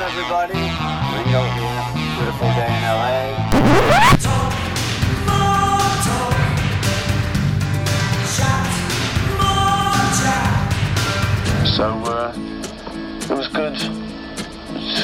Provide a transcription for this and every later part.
Everybody. Ringo here. Beautiful day in LA. So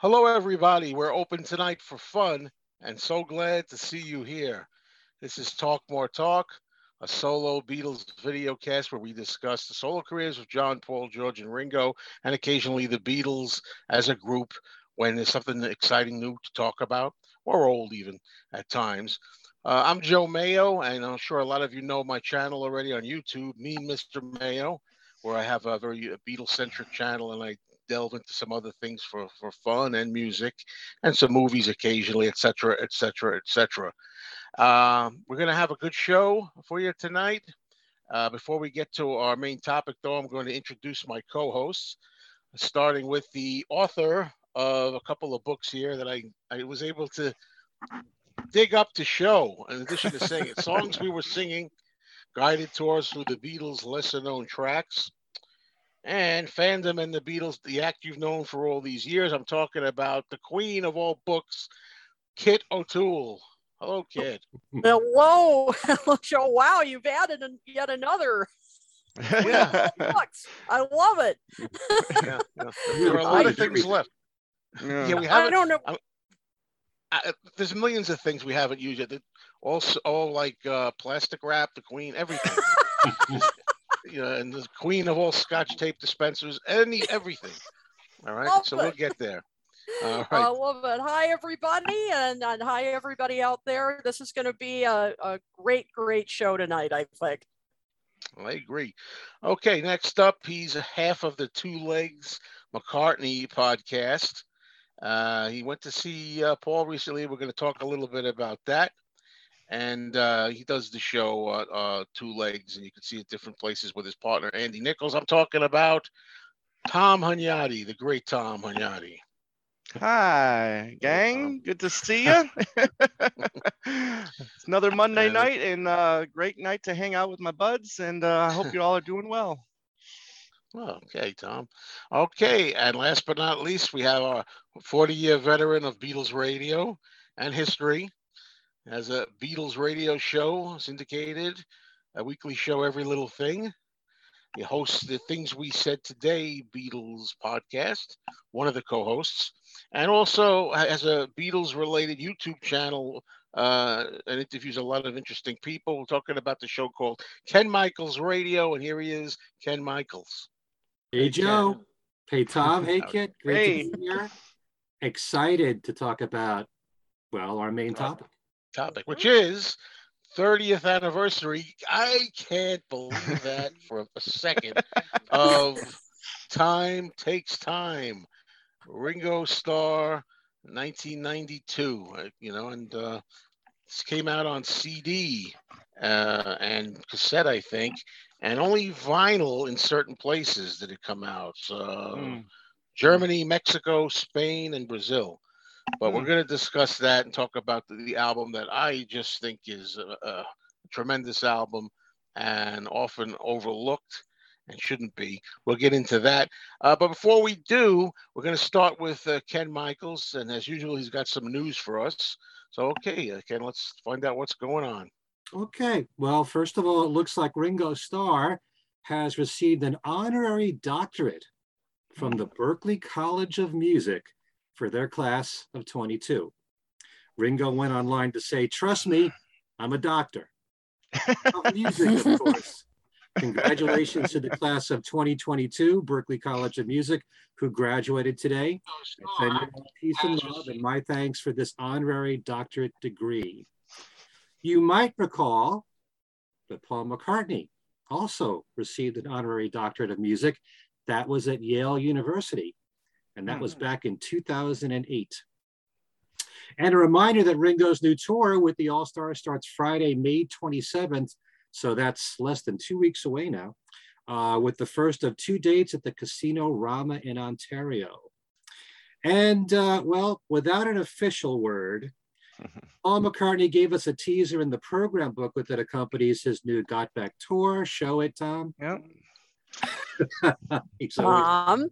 Hello, everybody. We're open tonight for fun and so glad to see you here. This is Talk More Talk, a solo Beatles video cast where we discuss the solo careers of John, Paul, George, and Ringo, and occasionally the Beatles as a group when there's something exciting new to talk about, or old even at times. Uh, I'm Joe Mayo, and I'm sure a lot of you know my channel already on YouTube, Me Mr. Mayo, where I have a very Beatles centric channel and I delve into some other things for, for fun and music and some movies occasionally, etc., etc., etc. Um, we're going to have a good show for you tonight. Uh, before we get to our main topic, though, I'm going to introduce my co hosts, starting with the author of a couple of books here that I, I was able to dig up to show, in addition to saying it, songs we were singing, guided tours through the Beatles' lesser known tracks and fandom and the Beatles, the act you've known for all these years. I'm talking about the queen of all books, Kit O'Toole. Hello, Kit. Hello, Joe. Wow, you've added yet another Yeah, books. I love it. yeah, yeah. There are a lot of things left. Yeah, we haven't. don't know. I, there's millions of things we haven't used yet. that- All, all like uh, plastic wrap, the queen, everything. You know, and the queen of all Scotch tape dispensers, any everything. All right, so we'll get there. All I right. love it. Hi, everybody, and, and hi, everybody out there. This is going to be a, a great, great show tonight, I think. I agree. Okay, next up, he's a half of the Two Legs McCartney podcast. Uh, he went to see uh, Paul recently. We're going to talk a little bit about that. And uh, he does the show uh, uh, Two Legs, and you can see it different places with his partner Andy Nichols. I'm talking about Tom Hunyadi, the great Tom Hunyadi. Hi, gang. Good to see you. it's another Monday night and a great night to hang out with my buds. And uh, I hope you all are doing well. Well, okay, Tom. Okay, and last but not least, we have our 40 year veteran of Beatles radio and history. Has a Beatles radio show syndicated, a weekly show, Every Little Thing. He hosts the Things We Said Today Beatles podcast, one of the co hosts, and also has a Beatles related YouTube channel uh, and interviews a lot of interesting people. We're talking about the show called Ken Michaels Radio, and here he is, Ken Michaels. Hey Hey, Joe. Ken. Hey Tom. Hey Kit. Great Hey. to be here. Excited to talk about well our main topic. Topic, which is 30th anniversary. I can't believe that for a second of Time Takes Time. Ringo Starr, 1992, uh, you know, and uh, this came out on CD uh, and cassette, I think, and only vinyl in certain places did it come out. Uh, Mm. Germany, Mexico, Spain, and Brazil. But we're Hmm. going to discuss that and talk about the, the album that I just think is a, a tremendous album and often overlooked and shouldn't be. We'll get into that. Uh, but before we do, we're going to start with uh, Ken Michaels. And as usual, he's got some news for us. So, okay, uh, Ken, let's find out what's going on. Okay. Well, first of all, it looks like Ringo Starr has received an honorary doctorate from the Berklee College of Music for their class of 22. Ringo went online to say, trust me, I'm a doctor. Music, of course. Congratulations to the class of 2022, Berklee College of Music, who graduated today. I send you peace and love and my thanks for this honorary doctorate degree. You might recall that Paul McCartney also received an honorary doctorate of music. That was at Yale University, and that was back in 2008. And a reminder that Ringo's new tour with the All Stars starts Friday, May 27th. So that's less than two weeks away now, uh, with the first of two dates at the Casino Rama in Ontario. And uh, well, without an official word, Paul McCartney gave us a teaser in the program booklet that accompanies his new Got Back tour. Show it, Tom. Yep. He's Mom.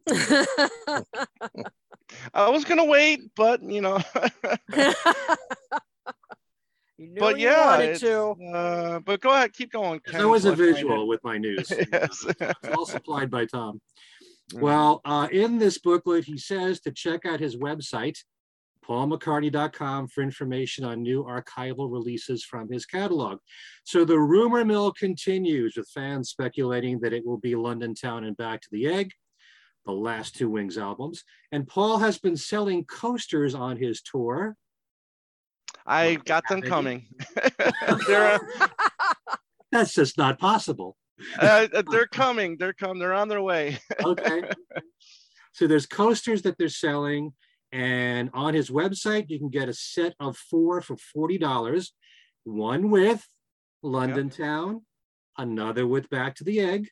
I was gonna wait, but you know, you knew but you yeah, wanted to. uh, but go ahead, keep going. There's Ken, always a so I visual with my news. yes. It's all supplied by Tom. Mhm. Well, uh, in this booklet, he says to check out his website, paulmccartney.com, for information on new archival releases from his catalog. So the rumor mill continues with fans speculating that it will be London Town and Back to the Egg, the last two Wings albums. And Paul has been selling coasters on his tour. I got them coming. they're That's just not possible. uh, they're coming. They're come. They're on their way. okay. So there's coasters that they're selling, and on his website you can get a set of four for forty dollars. One with London Town, another with Back to the Egg,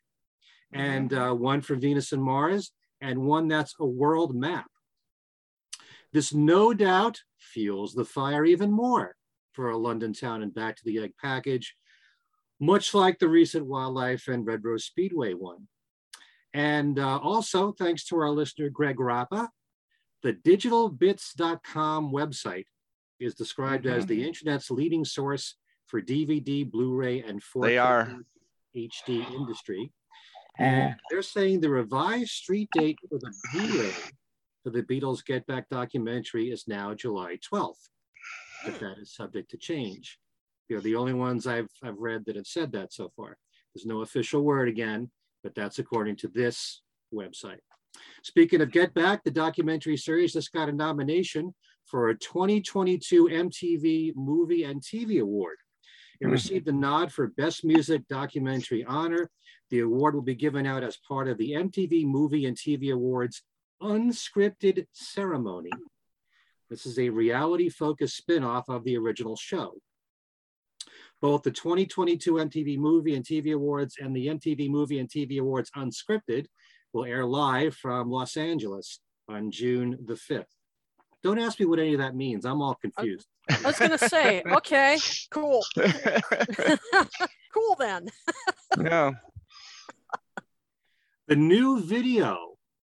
and uh, one for Venus and Mars, and one that's a world map. This no doubt fuels the fire even more for a London Town and Back to the Egg package, much like the recent Wildlife and Red Rose Speedway one. And uh, also, thanks to our listener, Greg Rappa, the digitalbits.com website is described as the mm-hmm. internet's leading source for DVD, Blu-ray, and 4K They are. HD industry. And they're saying the revised street date for the Blu-ray for the Beatles Get Back documentary is now July 12th. But that is subject to change. You're the only ones I've, I've read that have said that so far. There's no official word again, but that's according to this website. Speaking of Get Back, the documentary series just got a nomination for a 2022 MTV Movie and TV Award. It Hmm. received a nod for Best Music Documentary Honor. The award will be given out as part of the MTV Movie and TV Awards unscripted ceremony. This is a reality focused spin off of the original show. Both the 2022 MTV Movie and TV Awards and the MTV Movie and TV Awards Unscripted will air live from Los Angeles on June the 5th. Don't ask me what any of that means. I'm all confused. I was gonna say, okay, cool, cool then. yeah. The new video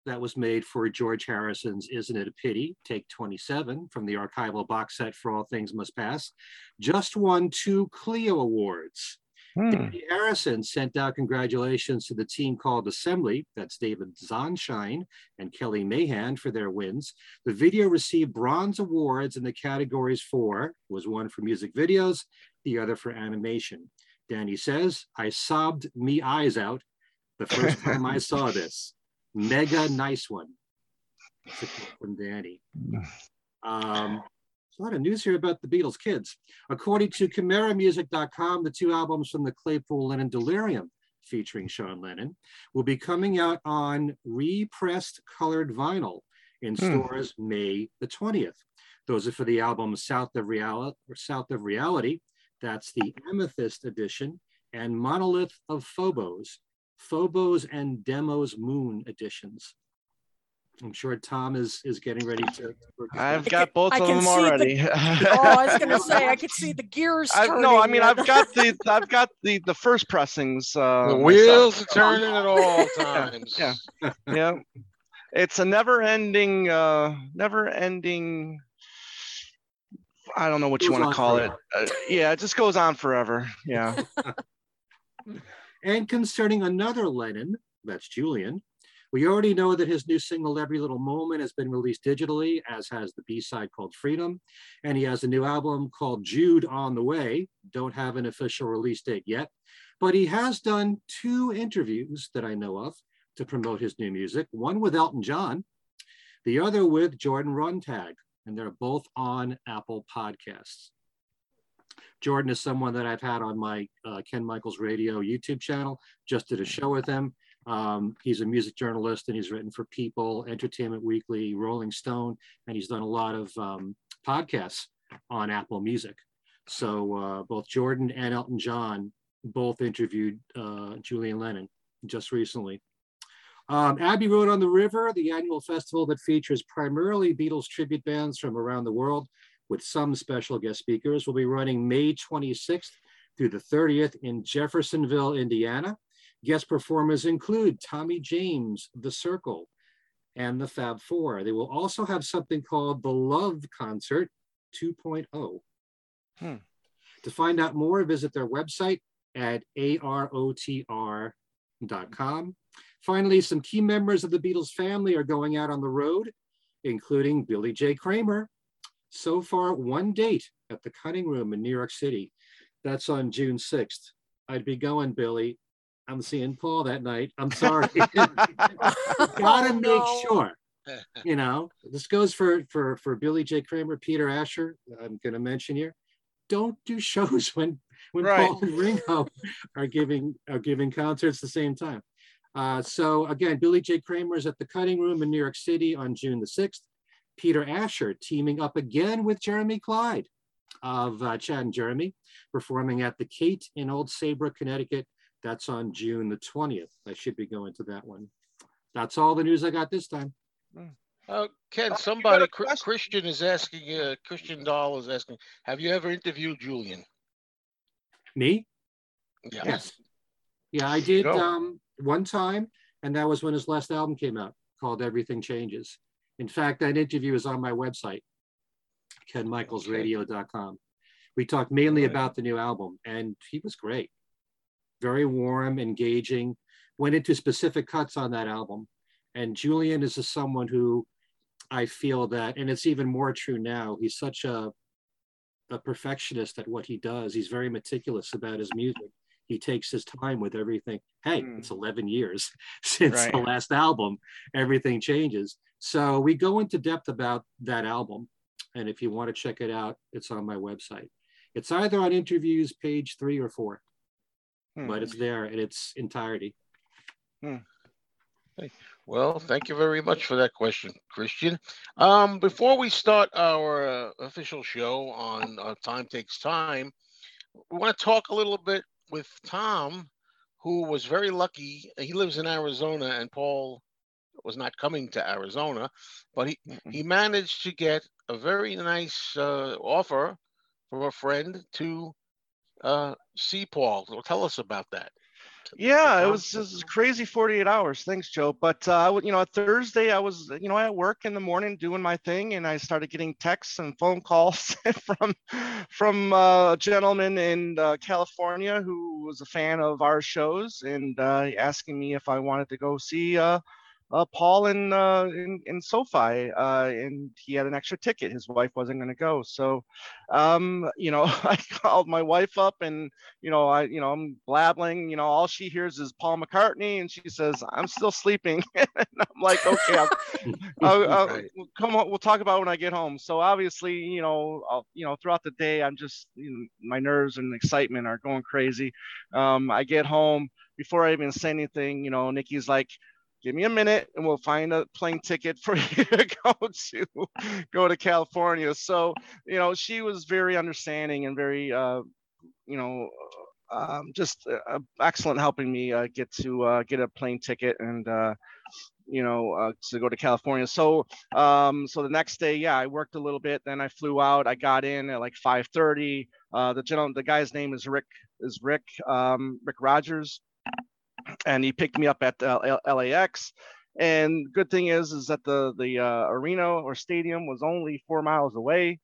that was made for George Harrison's Isn't It a Pity, Take 27 from the archival box set for All Things Must Pass, just won two Clio Awards. Hmm. Dhani Harrison sent out congratulations to the team called Assembly, that's David Zonshine and Kelly Mahan for their wins. The video received bronze awards in the categories for, was one for music videos, the other for animation. Dhani says, I sobbed me eyes out the first time I saw this. Mega nice one. That's a quote from Dhani. Um, a lot of news here about the Beatles kids. According to ChimeraMusic.com, the two albums from the Claypool Lennon Delirium featuring Sean Lennon will be coming out on repressed colored vinyl in Hmm. stores May the 20th. Those are for the album South of Reality or South of Reality. That's the Amethyst edition and Monolith of Phobos, Phobos and Deimos Moon editions. I'm sure Tom is is getting ready to. I've that. got both I of them see the- already. Oh, I was gonna say, I could see the gears I, turning. no, I mean I've got the I've got the the first pressings. Uh, The myself. wheels are turning at all times. yeah. yeah, it's a never-ending, uh, never-ending. I don't know what you want to call it. Uh, yeah, it just goes on forever. Yeah. And concerning another Lennon, that's Julian, We already know that his new single, Every Little Moment, has been released digitally, as has the B side called Freedom. And he has a new album called Jude on the Way. Don't have an official release date yet, but he has done two interviews that I know of to promote his new music one with Elton John, the other with Jordan Runtagh, and they're both on Apple Podcasts. Jordan is someone that I've had on my uh, Ken Michaels Radio YouTube channel, just did a show with him. Um, he's a music journalist and he's written for People, Entertainment Weekly, Rolling Stone, and he's done a lot of um, podcasts on Apple Music. So uh, both Jordan and Elton John both interviewed uh, Julian Lennon just recently. Um, Abbey Road on the River, the annual festival that features primarily Beatles tribute bands from around the world with some special guest speakers, will be running May 26th through the 30th in Jeffersonville, Indiana. Guest performers include Tommy James, The Cyrkle, and the Fab Four. They will also have something called the Love Concert 2.0. Hmm. To find out more, visit their website at arotr.com. Finally, some key members of the Beatles family are going out on the road, including Billy J. Kramer. So far, one date at the Cutting Room in New York City. That's on June 6th. I'd be going, Billy. I'm seeing Paul that night. I'm sorry. Gotta make no. sure. You know, this goes for for for Billy J. Kramer, Peter Asher. I'm gonna mention here. Don't do shows when when Right. Paul and Ringo are giving are giving concerts at the same time. Uh, so again, Billy J. Kramer is at the Cutting Room in New York City on June the 6th. Peter Asher teaming up again with Jeremy Clyde of uh, Chad and Jeremy, performing at the Kate in Old Saybrook, Connecticut. That's on June the 20th. I should be going to that one. That's all the news I got this time. Uh, Ken, somebody, got a Chri- question? Christian is asking, uh, Christian Doll is asking, have you ever interviewed Julian? Me? Yeah. Yes. Yeah, I did Go. um, one time, and that was when his last album came out called Everything Changes. In fact, that interview is on my website, kenmichaelsradio.com. We talked mainly Right. about the new album, and he was great. Very warm, engaging, went into specific cuts on that album. And Julian is someone who I feel that, and it's even more true now, he's such a, a perfectionist at what he does. He's very meticulous about his music. He takes his time with everything. Hey, Hmm. it's 11 years since the last album. Everything changes. So we go into depth about that album. And if you want to check it out, it's on my website. It's either on interviews page three or four, Hmm. but it's there in its entirety. Well, thank you very much for that question, Christian. Um, before we start our uh, official show on uh, Time Takes Time, we want to talk a little bit with Tom, who was very lucky. He lives in Arizona, and Paul was not coming to Arizona, but he, Mm-mm. he managed to get a very nice uh, offer from a friend to uh, see Paul. Tell us about that. Yeah, it was, was crazy 48 hours. Thanks, Joe. But uh, you know, Thursday I was, you know, at work in the morning doing my thing, and I started getting texts and phone calls from from uh, a gentleman in uh, California who was a fan of our shows and uh, asking me if I wanted to go see uh, Paul in, uh, in in SoFi, uh, and he had an extra ticket. His wife wasn't going to go, so um, you know, I called my wife up and you know, I, you know, I'm blabbling, you know, all she hears is Paul McCartney, and she says, "I'm still sleeping." and I'm like, "Okay, I'll, I'll, I'll Right. come. on- We'll talk about it when I get home." So obviously, you know, I'll, you know, throughout the day, I'm just, you know, my nerves and excitement are going crazy. Um, I get home before I even say anything, you know, Nikki's like. Give me a minute and we'll find a plane ticket for you to go to go to California. So, you know, she was very understanding and very uh, you know, um, just uh, excellent helping me uh, get to uh, get a plane ticket and uh, you know uh, to go to California. So um, so the next day, yeah, I worked a little bit. Then I flew out. I got in at like 5:30. Uh, the gentleman, the guy's name is Rick is Rick um, Rick Rogers, and he picked me up at uh, LAX. And good thing is is that the the uh, arena or stadium was only four miles away.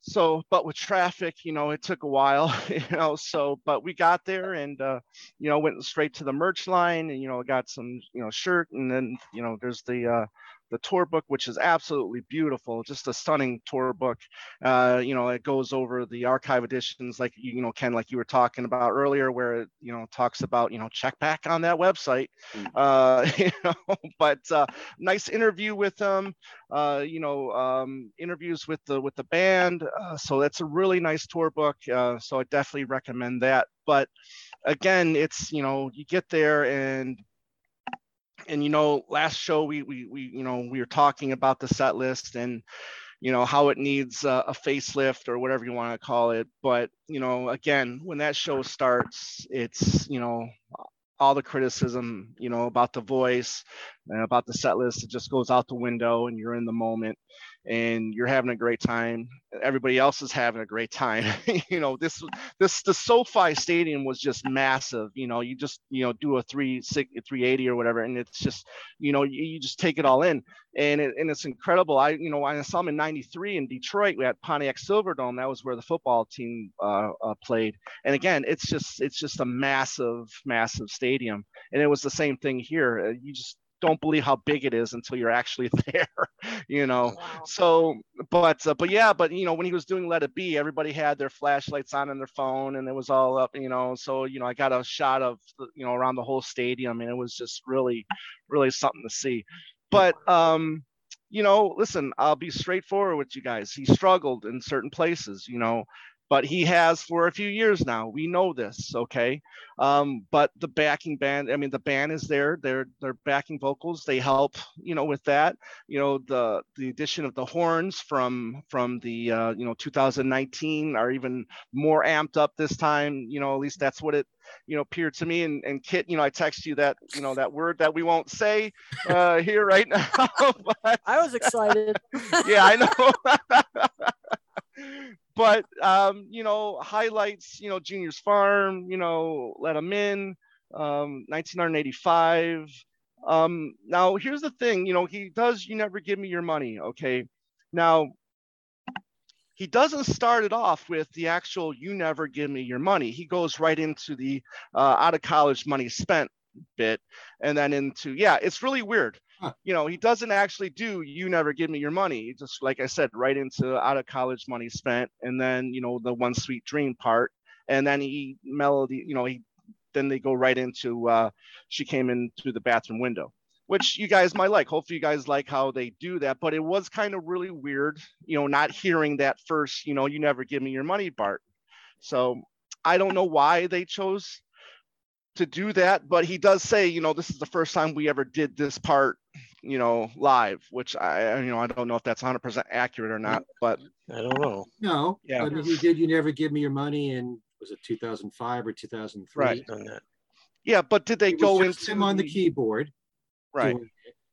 so but with traffic you know it took a while you know so but we got there and uh you know went straight to the merch line and you know got some you know shirt and then you know there's the uh the tour book, which is absolutely beautiful, just a stunning tour book. Uh, you know, it goes over the archive editions, like you know, Ken, like you were talking about earlier, where it you know talks about you know check back on that website. Mm. Uh, you know, but uh, nice interview with them. Uh, you know, um, interviews with the with the band. Uh, so that's a really nice tour book. Uh, so I definitely recommend that. But again, it's you know you get there and and you know last show we we, we you know we were talking about the set list and you know how it needs a, a facelift or whatever you want to call it. But you know again when that show starts it's you know all the criticism you know about the voice and about the set list it just goes out the window and you're in the moment and you're having a great time. Everybody else is having a great time. You know this this the sofi stadium was just massive. You know you just you know do a 3 380 or whatever and it's just you know you, you just take it all in. And it, and it's incredible. I you know i saw them in 93 in detroit we had pontiac silverdome. That was where the football team uh, uh, played. And again it's just it's just a massive massive stadium. And it was the same thing here. Uh, you just don't believe how big it is until you're actually there, you know. Wow. So, but uh, but yeah, but you know, when he was doing Let It Be, everybody had their flashlights on in their phone, and it was all up, you know. So you know, I got a shot of you know around the whole stadium, and it was just really, really something to see. But um, you know, listen, I'll be straightforward with you guys. He struggled in certain places, you know but he has for a few years now. We know this, okay? Um, but the backing band, I mean, the band is there. They're they're backing vocals. They help, you know, with that. You know, the the addition of the horns from from the uh, you know 2019 are even more amped up this time. You know, at least that's what it you know appeared to me. And and Kit, you know, I text you that you know that word that we won't say uh, here right now. but, I was excited. yeah, I know but um, you know, highlights, you know, Junior's Farm, you know, Let 'Em In, um, 1985. Um, now, here's the thing, you know, he does You Never Give Me Your Money, okay? Now, he doesn't start it off with the actual You Never Give Me Your Money. He goes right into the uh, out of college money spent bit and then into, yeah, it's really weird you know, he doesn't actually do you never give me your money. Just like I said, right into out of college money spent, and then you know the one sweet dream part, and then he melody, you know, he then they go right into uh, she came in through the bathroom window, which you guys might like. Hopefully, you guys like how they do that. But it was kind of really weird, you know, not hearing that first, you know, you never give me your money part. So I don't know why they chose to do that, but he does say, you know, this is the first time we ever did this part, you know, live, which I, you know, I don't know if that's 100% accurate or not, but I don't know. No, yeah, but he did. You never give me your money in was it 2005 or 2003? Right. Yeah, but did they it go into him on the keyboard? Right.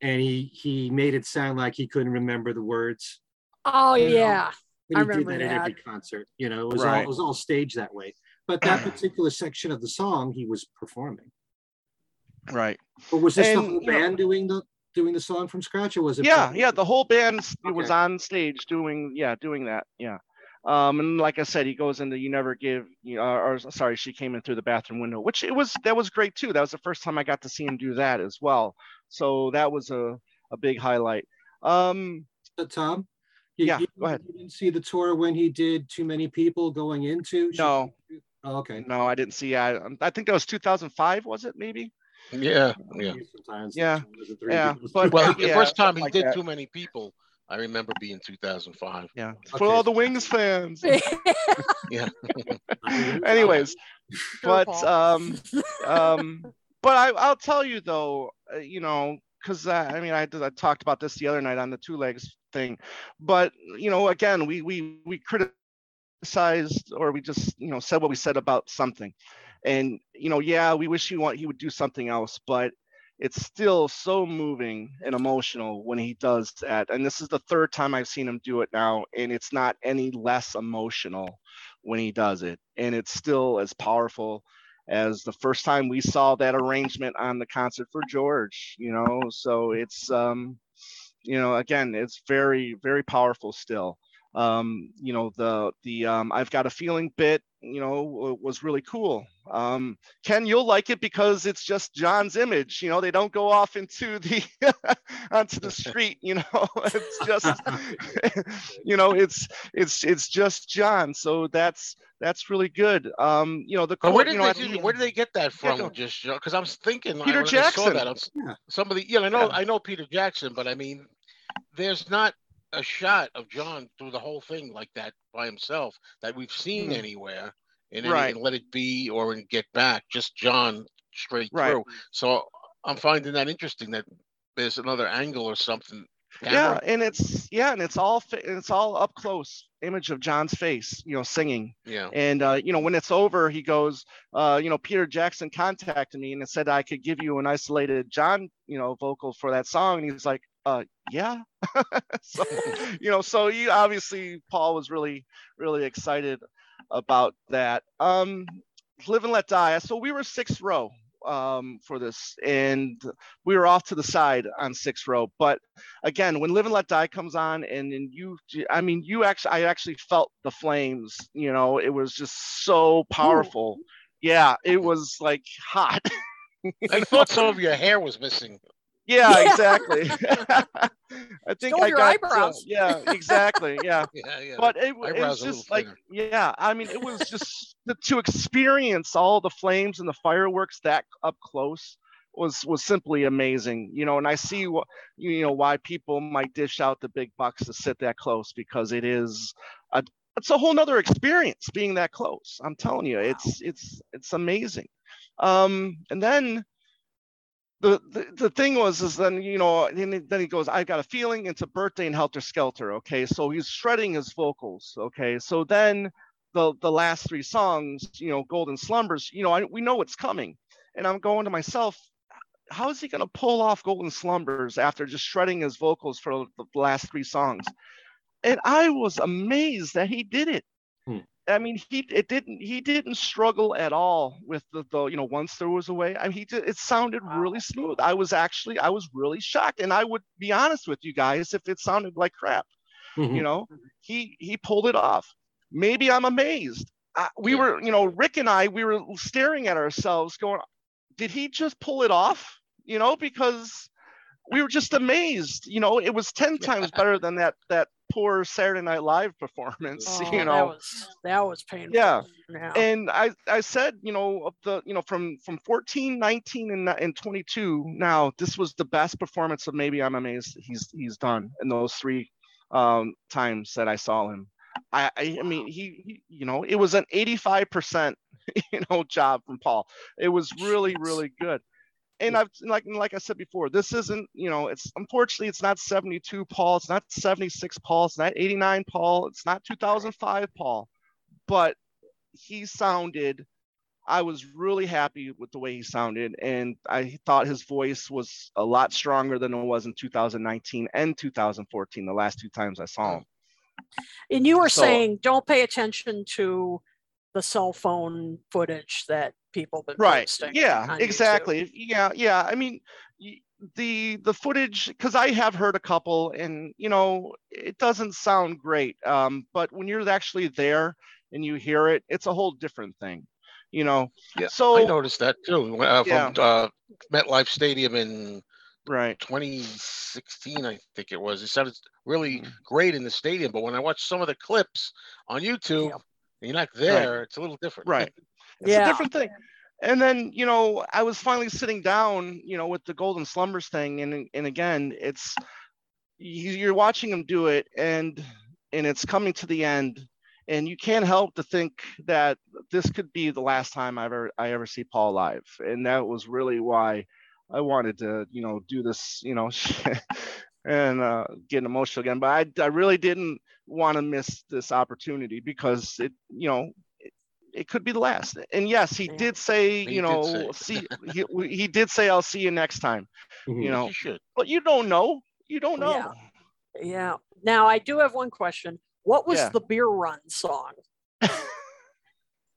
And he he made it sound like he couldn't remember the words. Oh yeah. But he I remember did that, that, at every concert. You know, it was right. all it was all staged that way but that particular section of the song he was performing. Right. Or was this and, the whole band know, doing the doing the song from scratch, or was it? Yeah, yeah, the whole band okay. was on stage doing yeah doing that yeah. Um, and like I said, he goes into "You Never Give," you know, or sorry, she came in through the bathroom window, which it was that was great too. That was the first time I got to see him do that as well. So that was a a big highlight. Um, so Tom, you, yeah, you, go ahead. You didn't see the tour when he did "Too Many People" going into. No, Oh, okay. No, I didn't see. I I think that was 2005. Was it maybe? Yeah, yeah, Sometimes yeah, yeah. But well, the first time he like did that. too many people, I remember being 2005. Yeah, okay. for all the Wings fans. yeah. Anyways, but um, um, but I I'll tell you though, uh, you know, because uh, I mean I, I talked about this the other night on the two legs thing, but you know, again, we we we criticize criticized or we just you know said what we said about something. And you know yeah we wish he want he would do something else but it's still so moving and emotional when he does that. And this is the third time i've seen him do it now and it's not any less emotional when he does it. And it's still as powerful as the first time we saw that arrangement on the concert for george you know? So it's um you know again it's very very powerful still Um, you know, the the um, I've got a feeling bit, you know, was really cool. Um, Ken, you'll like it because it's just John's image. You know, they don't go off into the onto the street. You know, it's just, you know, it's it's it's just John. So that's that's really good. Um, you know, the But where did you know, they do, where did they get that Yeah, from? go. Just because I'm thinking like, Peter when I saw Jackson. that, I'm, Yeah. somebody. Yeah, I know. Yeah. I know Peter Jackson, but I mean, there's not a shot of John through the whole thing like that by himself that we've seen Mhm. anywhere in any, Right. in Let It Be or in Get Back. Just John straight Right. through. So I'm finding that interesting that there's another angle or something. yeah and it's yeah and it's all it's all up close image of john's face you know singing Yeah. and uh, you know when it's over he goes uh, you know peter jackson contacted me and said i could give you an isolated john you know vocal for that song and he's like uh yeah. So you know so you obviously paul was really really excited about that. Um live and let die. So we were sixth row um for this and we were off to the side on sixth row. But again when live and let die comes on and and you i mean you actually i actually felt the flames you know it was just so powerful. Yeah it was like hot. I thought some of your hair was missing. Yeah, Yeah. exactly i think Stole i your got uh, yeah exactly yeah Yeah, yeah. but it, it was just like thinner. yeah i mean it was just to, to experience all the flames and the fireworks that up close was was simply amazing you know and i see what you know why people might dish out the big bucks to sit that close because it is a it's a whole nother experience being that close i'm telling you it's it's it's amazing um and then the, the, the thing was is then you know then, then he goes i got a feeling it's a birthday in helter skelter okay? So he's shredding his vocals okay? So then the the last three songs you know golden slumbers you know I, we know what's coming. And i'm going to myself how is he going to pull off golden slumbers after just shredding his vocals for the last three songs? And i was amazed that he did it. Hmm. I mean, he it didn't he didn't struggle at all with the, the you know once there was a way. I mean, he did it sounded really smooth. I was actually I was really shocked, and I would be honest with you guys if it sounded like crap. Mhm. You know, he he pulled it off. Maybe I'm amazed. I, we Yeah. were you know Rick and I we were staring at ourselves going, did he just pull it off? You know, because we were just amazed. You know, it was ten times better than that that poor Saturday Night Live performance. Oh, you that know, was that was painful. Yeah. And I, I said, you know, of the, you know, from from 14, 19, and, and 22. Now, this was the best performance of maybe I'm amazed he's he's done in those three um, times that I saw him. I, I, I mean, he, he, you know, it was an 85 percent, you know, job from Paul. It was really, really good. And I've like like I said before, this isn't, you know, it's unfortunately it's not 72 Paul, it's not 76 Paul, it's not 89 Paul, it's not 2005 Paul, but he sounded I was really happy with the way he sounded, and I thought his voice was a lot stronger than it was in 2019 and 2014, the last two times I saw him. And you were So- saying don't pay attention to the cell phone footage that people been Right. posting. Yeah, on YouTube. exactly. Yeah, yeah. I mean, the the footage because I have heard a couple, and you know, it doesn't sound great. Um, but when you're actually there and you hear it, it's a whole different thing. You know. Yeah, So I noticed that too. Uh, Yeah. from uh, MetLife Stadium in right. 2016, I think it was. It sounded really Mhm. great in the stadium, but when I watched some of the clips on YouTube, Yep. And you're not there. It's a little different. Right. It's Yeah. a different thing. And then, you know, I was finally sitting down, you know, with the Golden Slumbers thing, and and again, it's you- you're watching him do it, and and it's coming to the end, and you can't help to think that this could be the last time I ever I ever see Paul live, and that was really why I wanted to, you know, do this, you know, and uh, get emotional again. But I I really didn't want to miss this opportunity because it, you know, it, it could be the last. And yes, he Yeah. did say, He you know, say. see, he, he did say, I'll see you next time, Mhm. you know, You but you don't know. You don't know. Yeah. Yeah. Now I do have one question. What was Yeah. the beer run song?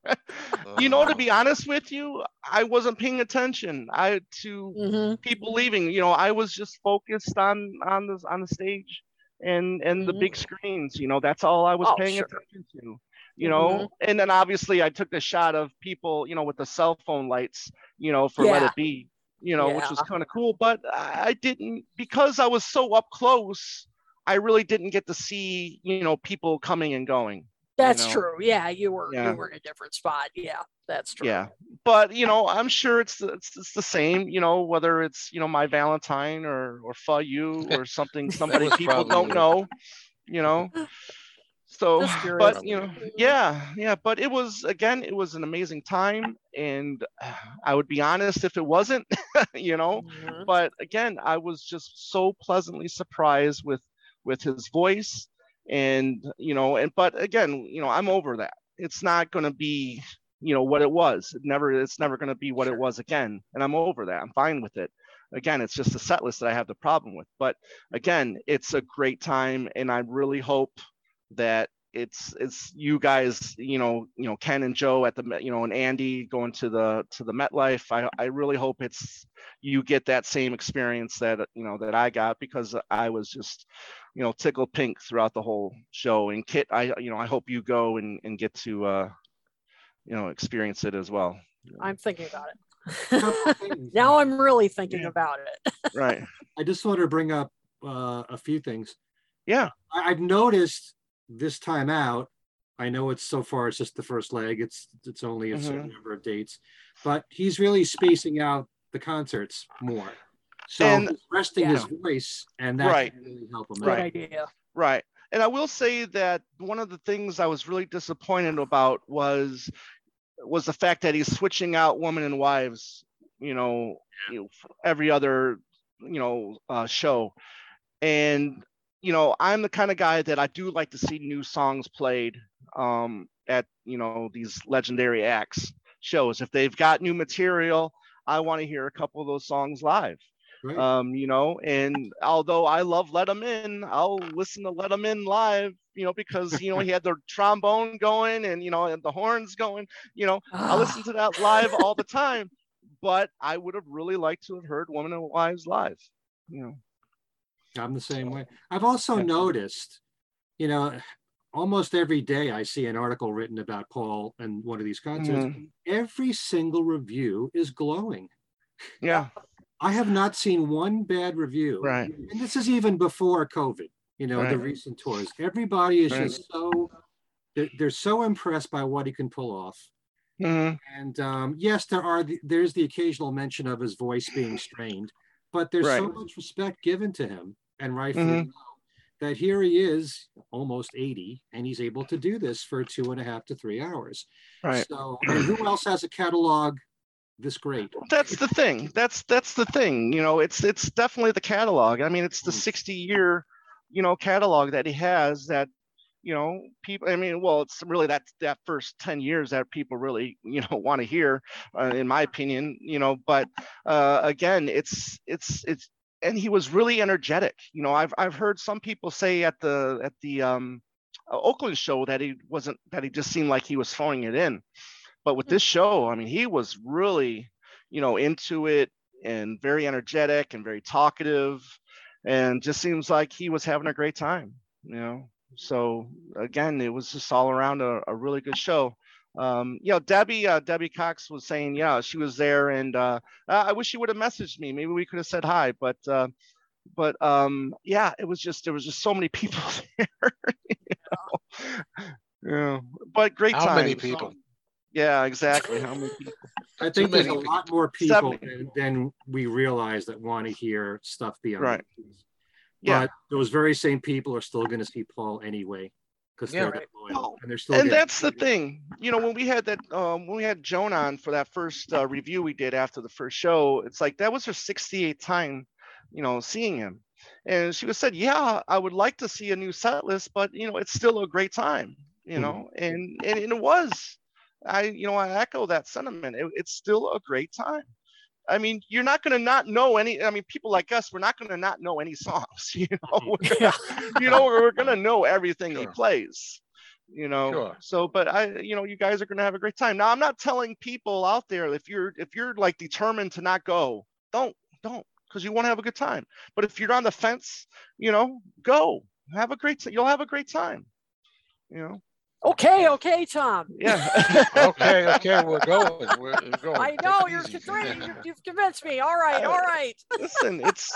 You know, to be honest with you, I wasn't paying attention. I to Mhm. people leaving. You know, I was just focused on on the on the stage, and and the Mhm. big screens. You know, that's all I was Oh, paying sure. attention to. You know, Mhm. and then obviously I took the shot of people, you know, with the cell phone lights, you know, for Let It Be, you know, which was kind of cool. But I I didn't because I was so up close. I really didn't get to see, you know, people coming and going. That's know. true. Yeah, you were Yeah. you were in a different spot. Yeah, that's true. Yeah, but you know, I'm sure it's it's, it's the same. You know, whether it's you know my Valentine or or for you or something somebody people probably don't you. know. You know, so but you know, yeah, yeah. But it was again, it was an amazing time, and uh, I would be honest if it wasn't. you know, Mhm. but again, I was just so pleasantly surprised with with his voice, and you know, and but again, you know, I'm over that. It's not going to be you know what it was. It never, it's never going to be what it was again, and I'm over that. I'm fine with it. Again, it's just the set list that I have the problem with. But again, it's a great time, and I really hope that it's it's you guys you know you know ken and joe at the you know and andy going to the to the metlife i i really hope it's you get that same experience that you know that i got because i was just you know tickled pink throughout the whole show and kit i you know i hope you go and and get to uh you know experience it as well I'm thinking about it. now I'm really thinking Yeah. about it. right I just want to bring up uh, a few things. yeah I, I've noticed this time out. I know it's so far it's just the first leg. It's it's only a certain number of dates, but he's really spacing out the concerts more. So And- resting his voice, and that Right. really help him out. idea. Right. And I will say that one of the things I was really disappointed about was was the fact that he's switching out women and wives, you know, you know every other, you know, uh, show. And you know, I'm the kind of guy that I do like to see new songs played um, at you know these legendary acts shows. If they've got new material, I want to hear a couple of those songs live Right? um, you know, and although I love Let Let 'Em In, I'll listen to Let Let 'Em In live, you know, because you know he had the trombone going and you know and the horns going, you know, I listen to that live all the time. But I would have really liked to have heard Woman and Wives live, you know. I'm the same way. I've also noticed, you know, almost every day I see an article written about Paul and one of these concerts. Mhm. Every single review is glowing. Yeah, I have not seen one bad review. Right. And this is even before COVID, you know, the recent tours. Everybody is Right. just so, they're, they're so impressed by what he can pull off. Mhm. And um, yes, there are, the, there's the occasional mention of his voice being strained, but there's so much respect given to him and rightfully Mhm. so, that here he is almost 80 and he's able to do this for two and a half to three hours. right. So, who else has a catalog this great? That's the thing. That's that's the thing. You know, it's it's definitely the catalog. I mean, it's the Mm. 60 year, you know, catalog that he has that, you know, people. I mean, well, it's really that that first 10 years that people really, you know, want to hear, uh, in my opinion. You know, but uh, again, it's it's it's and he was really energetic. You know, I've I've heard some people say at the at the um, uh, Oakland show that he wasn't that he just seemed like he was throwing it in. But with this show, I mean, he was really, you know, into it and very energetic and very talkative, and just seems like he was having a great time. You know, so again, it was just all around a, a really good show. Um, you know, Debbie, uh, Debbie Cox was saying, yeah, she was there, and uh, I wish she would have messaged me. Maybe we could have said hi, but uh, but um, yeah, it was just there was just so many people there. you know? Yeah, but great How time. How many people? Yeah, exactly. How many people? I think there's a lot more people than, than we realize that want to hear stuff beyond. Right. the. Yeah. But those very same people are still going to see Paul anyway because Yeah. they're that loyal and they're still. and getting- that's the thing you know when we had that um when we had joan on for that first uh, review we did after the first show it's like that was her 68th time you know seeing him and she was said yeah i would like to see a new set list but you know it's still a great time you Mhm. know and, and and it was i you know i echo that sentiment it, it's still a great time I mean, you're not going to not know any. I mean, people like us, we're not going to not know any songs. You know, mm-hmm. We're gonna- you know, we're going to know everything he plays. You know, Sure. so but I, you know, you guys are going to have a great time. Now, I'm not telling people out there if you're if you're like determined to not go, don't don't because you want to have a good time. But if you're on the fence, you know, go. have a great. You'll have a great time. You know. Okay, okay, Tom. Yeah. okay, okay, we're going. We're, we're going. I know you're easy. convincing. You've, you've convinced me. All right, all right. Listen, it's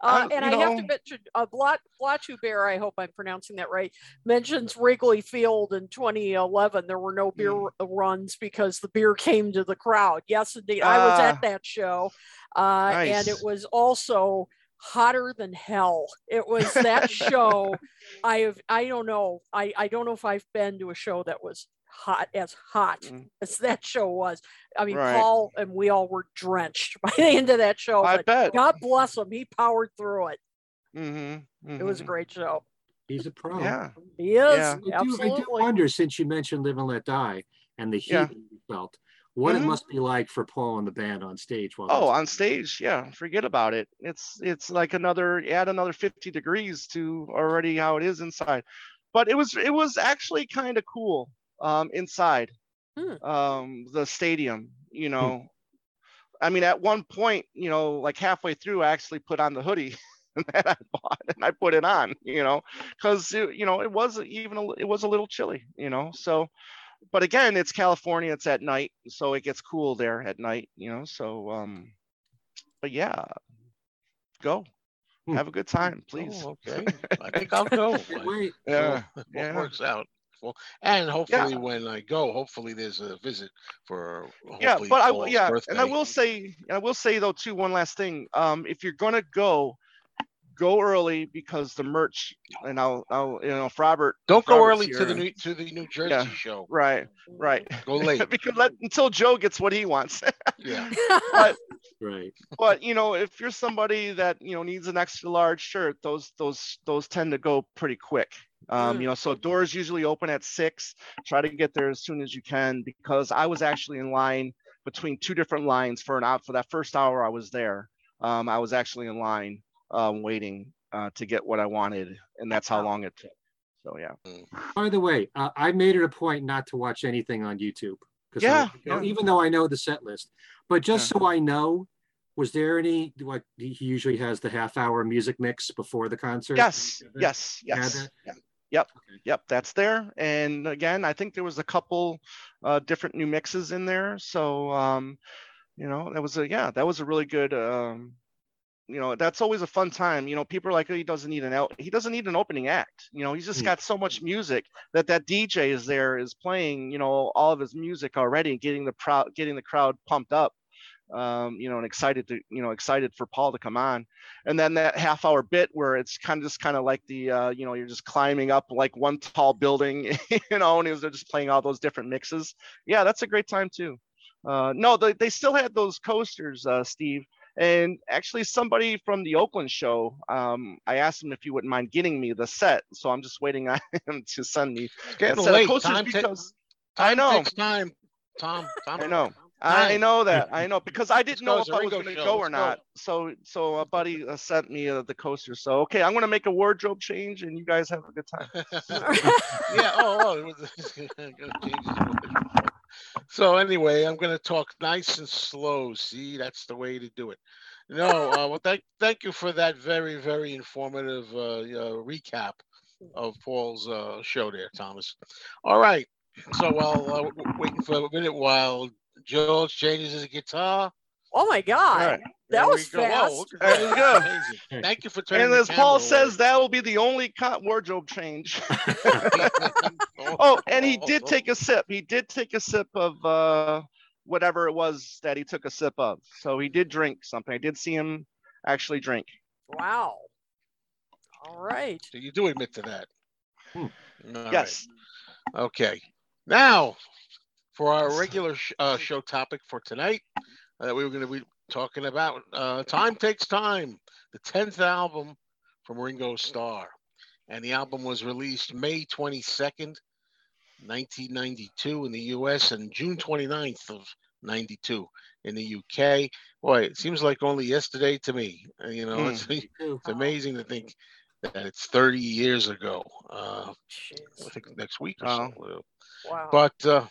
Uh, and you I have to know- mention, uh, Blat, Blatu Bear, I hope I'm pronouncing that right, mentions Wrigley Field in 2011. There were no beer Mm. runs because the beer came to the crowd. Yes, indeed. I was Ah. at that show. Uh, And it was also hotter than hell. It was that show. I have, I don't know. I, I don't know if I've been to a show that was hot as hot Mm. as that show was. I mean, Right. Paul and we all were drenched by the end of that show. I bet. God bless him. He powered through it. Mm-hmm, It was a great show. He's a pro. Yeah. He is. Yeah. I do, I do wonder, since you mentioned Live and Let Die and the heat Yeah. you felt, what Mhm. it must be like for Paul and the band on stage. While Oh, on stage, yeah. Forget about it. It's it's like another add another 50 degrees to already how it is inside. But it was it was actually kind of cool um, inside Hmm. um, the stadium. You know, I mean, at one point, you know, like halfway through, I actually put on the hoodie that I bought and I put it on. You know, because you know it was even a, it was a little chilly. You know, so. But again, it's California. It's at night, so it gets cool there at night. You know, so um, but yeah, go Hmm. have a good time, please. Oh, okay. I think I'll go. Wait. Yeah, What yeah. works out. Well, and hopefully when I go, hopefully there's a visit for yeah, hopefully but I yeah, birthday. and I will say, I will say though too, one last thing. Um, if you're gonna go, go early because the merch, and I'll, I'll, you know, if Robert. Don't if go Robert's early to the new to the New Jersey Yeah. show. Right, right. Go late. because let, until Joe gets what he wants. Yeah. but Right. but you know, if you're somebody that you know needs an extra large shirt, those those those tend to go pretty quick. Um, you know, so doors usually open at six. Try to get there as soon as you can because I was actually in line between two different lines for an out for that first hour I was there. Um, I was actually in line um, waiting uh, to get what I wanted, and that's how long it took. So yeah, By the way, uh, I made it a point not to watch anything on YouTube. 'cause I- Yeah, you know, yeah. even though I know the set list, but just so I know, was there any like he usually has the half hour music mix before the concert? yes, yes, yes. Yeah. Yep, Okay. yep, that's there. And again, I think there was a couple uh, different new mixes in there. So, um, you know, that was a yeah, that was a really good. Um, you know, that's always a fun time. You know, people are like, oh, he doesn't need an out, he doesn't need an opening act. You know, he's just Hmm. got so much music that that DJ is there is playing. You know, all of his music already, getting the crowd, getting the crowd pumped up. Um, you know, and excited to, you know, excited for Paul to come on and then that half hour bit where it's kind of just kind of like the uh, you know you're just climbing up like one tall building you know and it was, they're just playing all those different mixes yeah that's a great time too uh, no they, they still had those coasters uh, steve and actually somebody from the oakland show um, i asked him if he wouldn't mind getting me the set so i'm just waiting on him to send me a set of late. coasters Time, because i know takes time. Tom, Tom. I know. I know that. I know because I didn't know if I was going to go or let's go. not. So, so a buddy uh, sent me uh, the coaster. So, okay, I'm going to make a wardrobe change, and you guys have a good time. yeah. Oh, oh so anyway, I'm going to talk nice and slow. See, that's the way to do it. No, uh, well, thank thank you for that very very informative uh, uh, recap of Paul's uh, show there, Thomas. All right. So while uh, w- waiting for a minute while George changes his guitar. oh my God. All right. That was we go. Fast. look at There that. you go. Thank you for turning. And as Paul camera says, that will be the only co- wardrobe change. oh, and he did take a sip. He did take a sip of uh, whatever it was that he took a sip of. So he did drink something. I did see him actually drink. Wow. All right. So you do admit to that. Hmm. All right. yes. Okay. Now, for our regular sh- uh, show topic for tonight, uh, we were going to be talking about uh, "Time Takes Time," the tenth album from Ringo Starr, and the album was released May twenty second, nineteen ninety two, in the U.S. and June 29th of ninety two in the UK. Boy, it seems like only yesterday to me. You know, Hmm. it's, it's amazing to think that it's 30 years ago. Uh, I think next week or Wow. so. Wow. But uh,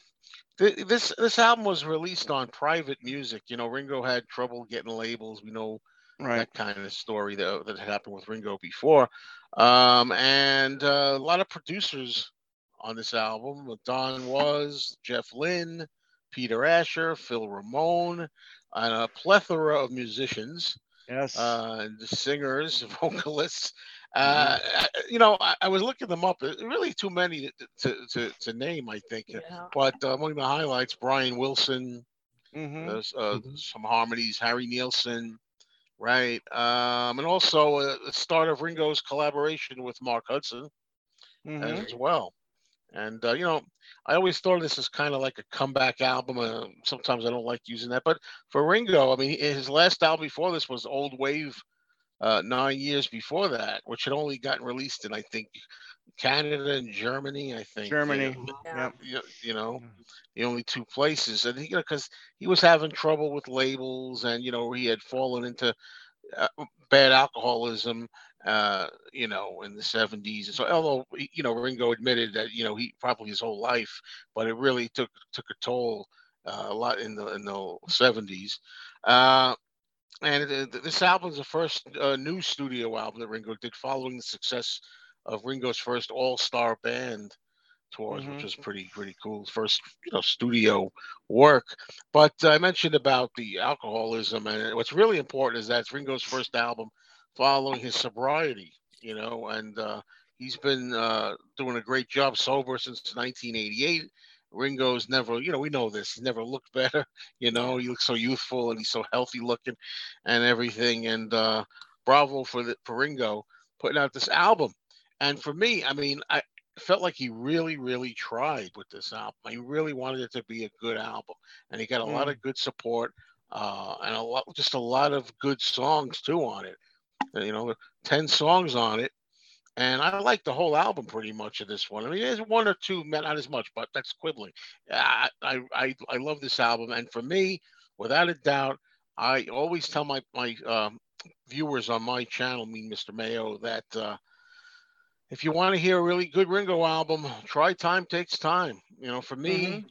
th- this this album was released on private music. You know, Ringo had trouble getting labels. We know Right. that kind of story that, that had happened with Ringo before. Um, and uh, a lot of producers on this album. Don Was, Jeff Lynne, Peter Asher, Phil Ramone, and a plethora of musicians, Yes. uh, singers, vocalists. Uh, you know, I, I was looking them up. uh, Really, too many to to, to, to name. I think, Yeah. but uh, among the highlights, Brian Wilson, Mhm. there's uh, Mhm. some harmonies, Harry Nilsson, right? Um, and also uh, the start of Ringo's collaboration with Mark Hudson Mhm. as well. And uh, you know, I always thought of this as kind of like a comeback album. Uh, sometimes I don't like using that, but for Ringo, I mean, his last album before this was Old Wave. Uh, nine years before that, which had only gotten released in I think Canada and Germany. I think you Germany. know Yeah. You, you know the only two places and he, you know because he was having trouble with labels and you know he had fallen into uh, bad alcoholism uh you know in the 70s and so although you know ringo admitted that you know he probably his whole life but it really took took a toll uh, a lot in the in the 70s uh and this album is the first uh, new studio album that ringo did following the success of ringo's first all-star band tours, Mhm. which was pretty pretty cool. First, you know, studio work. But I mentioned about the alcoholism, and what's really important is that it's Ringo's first album following his sobriety. You know, and uh, he's been uh, doing a great job sober since 1988. Ringo's never, you know, we know this. He's never looked better. You know, he looks so youthful and he's so healthy looking, and everything. And uh, bravo for the for Ringo putting out this album. And for me, I mean, I felt like he really, really tried with this album. He really wanted it to be a good album, and he got a lot of good support uh, and a lot, just a lot of good songs too on it. You know, ten songs on it, and I like the whole album pretty much of this one. I mean, there's one or two, not as much, but that's quibbling. I, I, I, love this album, and for me, without a doubt, I always tell my my um, viewers on my channel, me, Mr. Mayo, that. Uh, if you want to hear a really good Ringo album, try Time Takes Time. You know, for me,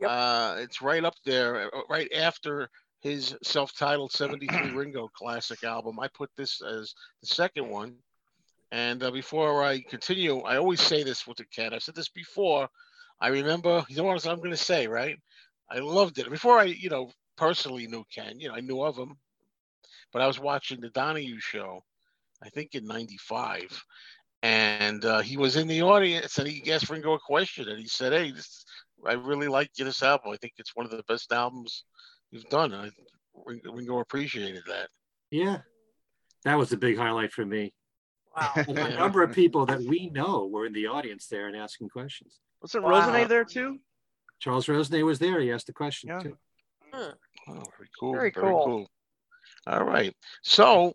Yep. uh, it's right up there, uh, right after his self-titled 73 Ringo classic album. I put this as the second one. And uh, before I continue, I always say this with the cat. I've said this before. I remember, you know what I'm going to say, right? I loved it. Before I, you know, personally knew Ken, you know, I knew of him, but I was watching the Donahue show, I think in 95 and uh, he was in the audience and he asked Ringo a question and he said, "Hey, this, I really like this album. I think it's one of the best albums you've done." I, Ringo, Ringo appreciated that. Yeah, that was a big highlight for me. Wow. A a number of people that we know were in the audience there and asking questions. Wasn't Wow. Rosenay there too? Charles Rosenay was there. He asked a question Yeah. too. Oh, very cool. Very cool. All right. So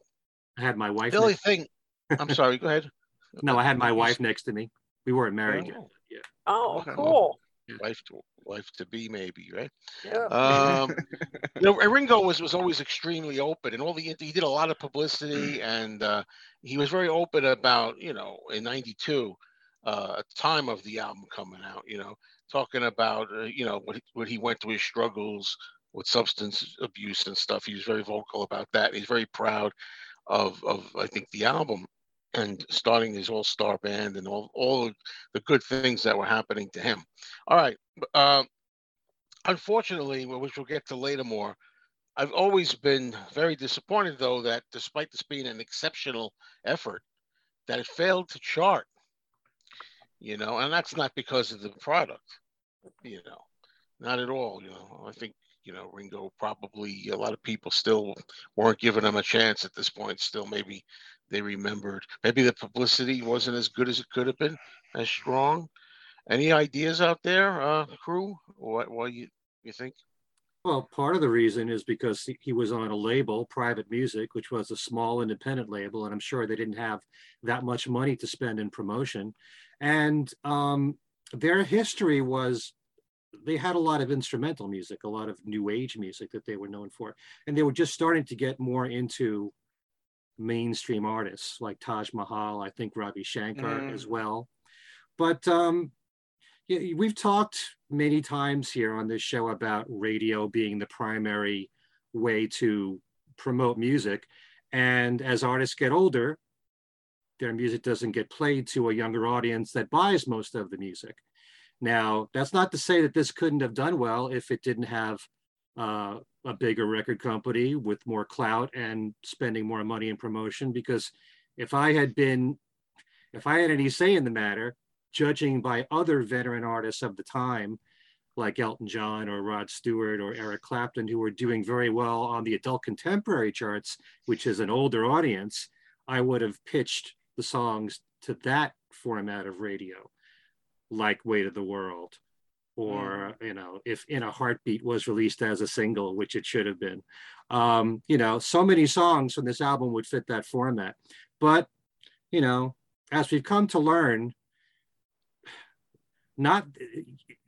I had my wife. the only thing, I'm sorry. Go ahead. no, I had my wife next to me. We weren't married yet. Oh, Oh, Okay. cool. Wife to wife to be maybe right. Yeah. Um, you know, Ringo was was always extremely open, and all the he did a lot of publicity, and uh, he was very open about you know in '92, uh, time of the album coming out, you know, talking about uh, you know what he, what he went through his struggles with substance abuse and stuff. He was very vocal about that. He's very proud of of I think the album and starting his all star band and all all the good things that were happening to him. All right. Uh, unfortunately, which we'll get to later more, I've always been very disappointed, though, that despite this being an exceptional effort, that it failed to chart. You know, and that's not because of the product. You know, not at all. You know, I think you know Ringo probably a lot of people still weren't giving him a chance at this point. Still, maybe they remembered. Maybe the publicity wasn't as good as it could have been, as strong. Any ideas out there, uh, crew? What what you you think? Well, part of the reason is because he- was on a label, Private Music, which was a small independent label, and I'm sure they didn't have that much money to spend in promotion. And um, their history was they had a lot of instrumental music, a lot of new age music that they were known for, and they were just starting to get more into mainstream artists like Taj Mahal, I think Ravi Shankar Mm. as well. But um, yeah, we've talked many times here on this show about radio being the primary way to promote music. And as artists get older, their music doesn't get played to a younger audience that buys most of the music. Now, that's not to say that this couldn't have done well if it didn't have uh, a bigger record company with more clout and spending more money in promotion. Because if I had been, if I had any say in the matter, judging by other veteran artists of the time, like Elton John or Rod Stewart or Eric Clapton, who were doing very well on the adult contemporary charts, which is an older audience, I would have pitched the songs to that format of radio, like Weight of the World, or mm. you know, if In a Heartbeat was released as a single, which it should have been. Um, you know, so many songs from this album would fit that format. But, you know, as we've come to learn, not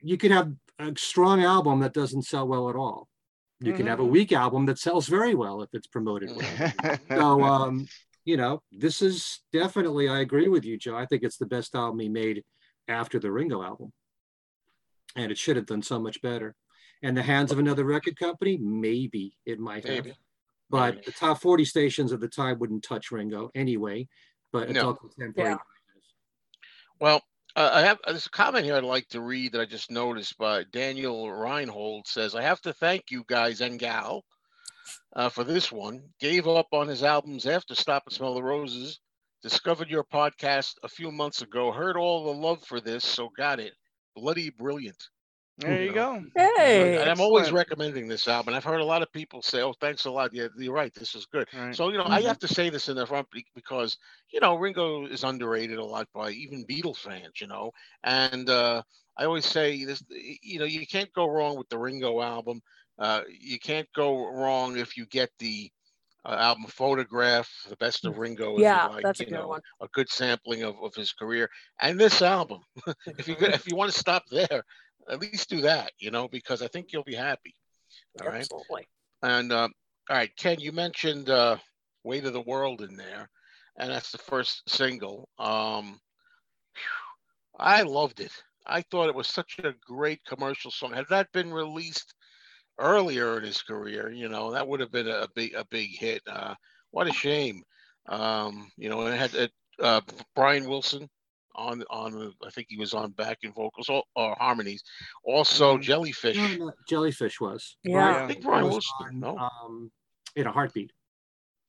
you can have a strong album that doesn't sell well at all. You mm-hmm. can have a mm-hmm. weak album that sells very well if it's promoted well. so um, you know, this is definitely I agree with you, Joe. I think it's the best album he made after the Ringo album. And it should have done so much better. And the hands of another record company, maybe it might maybe. have. But maybe. the top 40 stations of the time wouldn't touch Ringo anyway. But it's no. All contemporary. Yeah. Well, uh, I have there's a comment here I'd like to read that I just noticed by Daniel Reinhold says, I have to thank you guys and gal uh, for this one. Gave up on his albums after Stop and Smell the Roses. Discovered your podcast a few months ago. Heard all the love for this, so got it. Bloody brilliant. There you, go. Hey, and I'm always recommending this album. I've heard a lot of people say, "Oh, thanks a lot. Yeah, you're right. This is good." Right. So you know, mm-hmm. I have to say this in the front because you know Ringo is underrated a lot by even Beatles fans. You know, and uh, I always say this. You know, you can't go wrong with the Ringo album. Uh, you can't go wrong if you get the uh, album photograph the best of ringo yeah like, that's a good know, one a good sampling of, of his career and this album if you if you want to stop there at least do that, you know, because I think you'll be happy. All right. Absolutely. And uh, all right, Ken, you mentioned uh, "Weight of the World" in there, and that's the first single. Um, I loved it. I thought it was such a great commercial song. Had that been released earlier in his career, you know, that would have been a big a big hit. Uh, what a shame. Um, you know, it had uh, Brian Wilson on on I think he was on backing vocals or, or harmonies. Also, mm-hmm. Jellyfish. No, no, Jellyfish was. Yeah, I think Brian was on, no? um, in a heartbeat.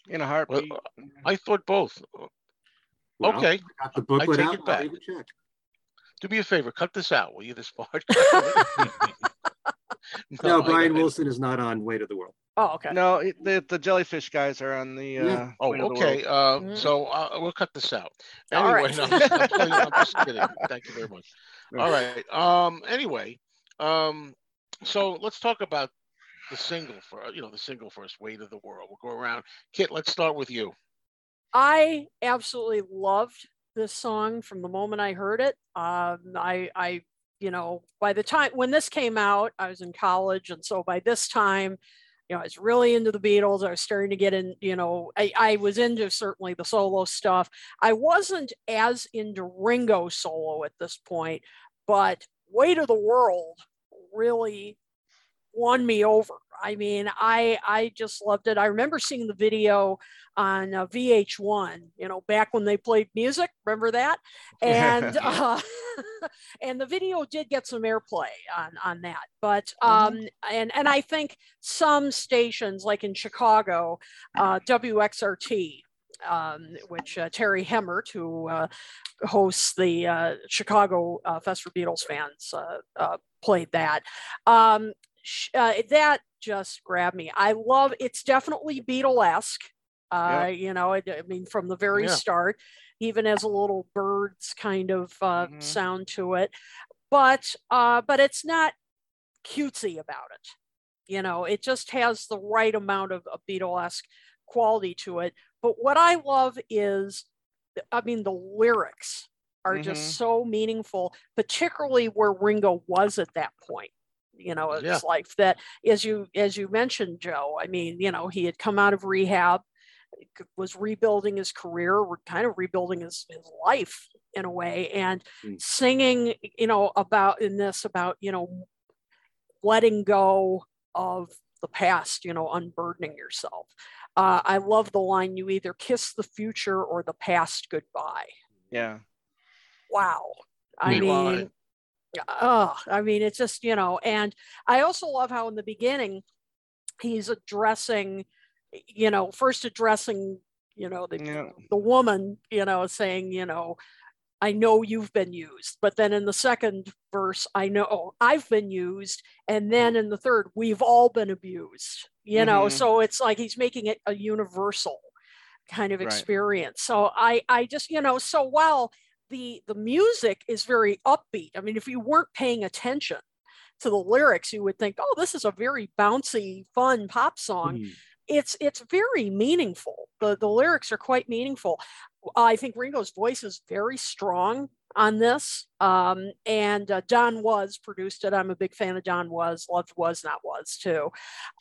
In a heartbeat. Well, I thought both. Well, okay, got the booklet I take out. It back. Do me a favor, cut this out, will you? This part. no, no Brian Wilson is not on Weight of the World. Oh, okay. No, the, the jellyfish guys are on the. Uh, yeah. Oh, okay. Uh, mm-hmm. So uh, we'll cut this out. Anyway, All right. no, I'm, I'm, just kidding. Thank you very much. All right. Um. Anyway, um. So let's talk about the single for you know the single first, "Weight of the World." We'll go around. Kit, let's start with you. I absolutely loved this song from the moment I heard it. Um, I, I, you know, by the time when this came out, I was in college, and so by this time, you know, I was really into the Beatles. I was starting to get in, you know, I, I was into certainly the solo stuff. I wasn't as into Ringo solo at this point, but Weight of the World really won me over. I mean, I I just loved it. I remember seeing the video on uh, VH1, you know, back when they played music. Remember that? And uh, and the video did get some airplay on on that. But um, mm-hmm. and and I think some stations, like in Chicago, uh, WXRT. Um, which uh, Terry Hemmert, who uh, hosts the uh, Chicago uh, Fest for Beatles fans, uh, uh, played that. Um, uh, that just grabbed me. I love it's definitely Beatlesque. Uh, yeah. You know, I, I, mean, from the very yeah. start, even as a little Byrds kind of uh, mm-hmm. sound to it, but uh, but it's not cutesy about it. You know, it just has the right amount of, of Beatlesque quality to it. But what I love is, I mean, the lyrics are mm-hmm. just so meaningful, particularly where Ringo was at that point you know his yeah. life that as you as you mentioned joe i mean you know he had come out of rehab was rebuilding his career kind of rebuilding his, his life in a way and mm. singing you know about in this about you know letting go of the past you know unburdening yourself Uh, I love the line, you either kiss the future or the past goodbye. Yeah. Wow. I mean, oh, I mean, it's just, you know, and I also love how in the beginning he's addressing, you know, first addressing, you know, the, Yeah. the woman, you know, saying, you know, I know you've been used. But then in the second verse, I know I've been used. And then in the third, we've all been abused, you know, Mhm. so it's like he's making it a universal kind of Right. experience. So I, I just, you know, so while the the music is very upbeat, I mean, if you weren't paying attention to the lyrics, you would think, oh, this is a very bouncy, fun pop song Mhm. It's it's very meaningful. The the lyrics are quite meaningful. I think Ringo's voice is very strong on this. Um, and uh, Don Was produced it. I'm a big fan of Don Was. Loved Was Not Was too.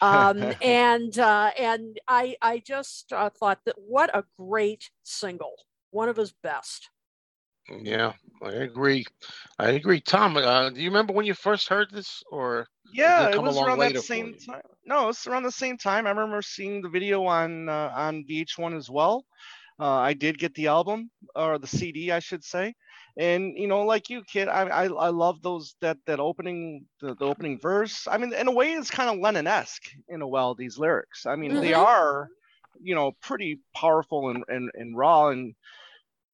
Um, and uh, and I I just uh, thought that what a great single, one of his best. Yeah, I agree. I agree. Tom, uh, do you remember when you first heard this, or Yeah, it come was around later that same time. No, it's around the same time. I remember seeing the video on uh, on VH1 as well. Uh, I did get the album or the CD, I should say. And you know, like you, kid, I I, I love those that that opening the, the opening verse. I mean, in a way, it's kind of Lennon-esque in a well. These lyrics. I mean, they Mhm. are, you know, pretty powerful and and, and raw and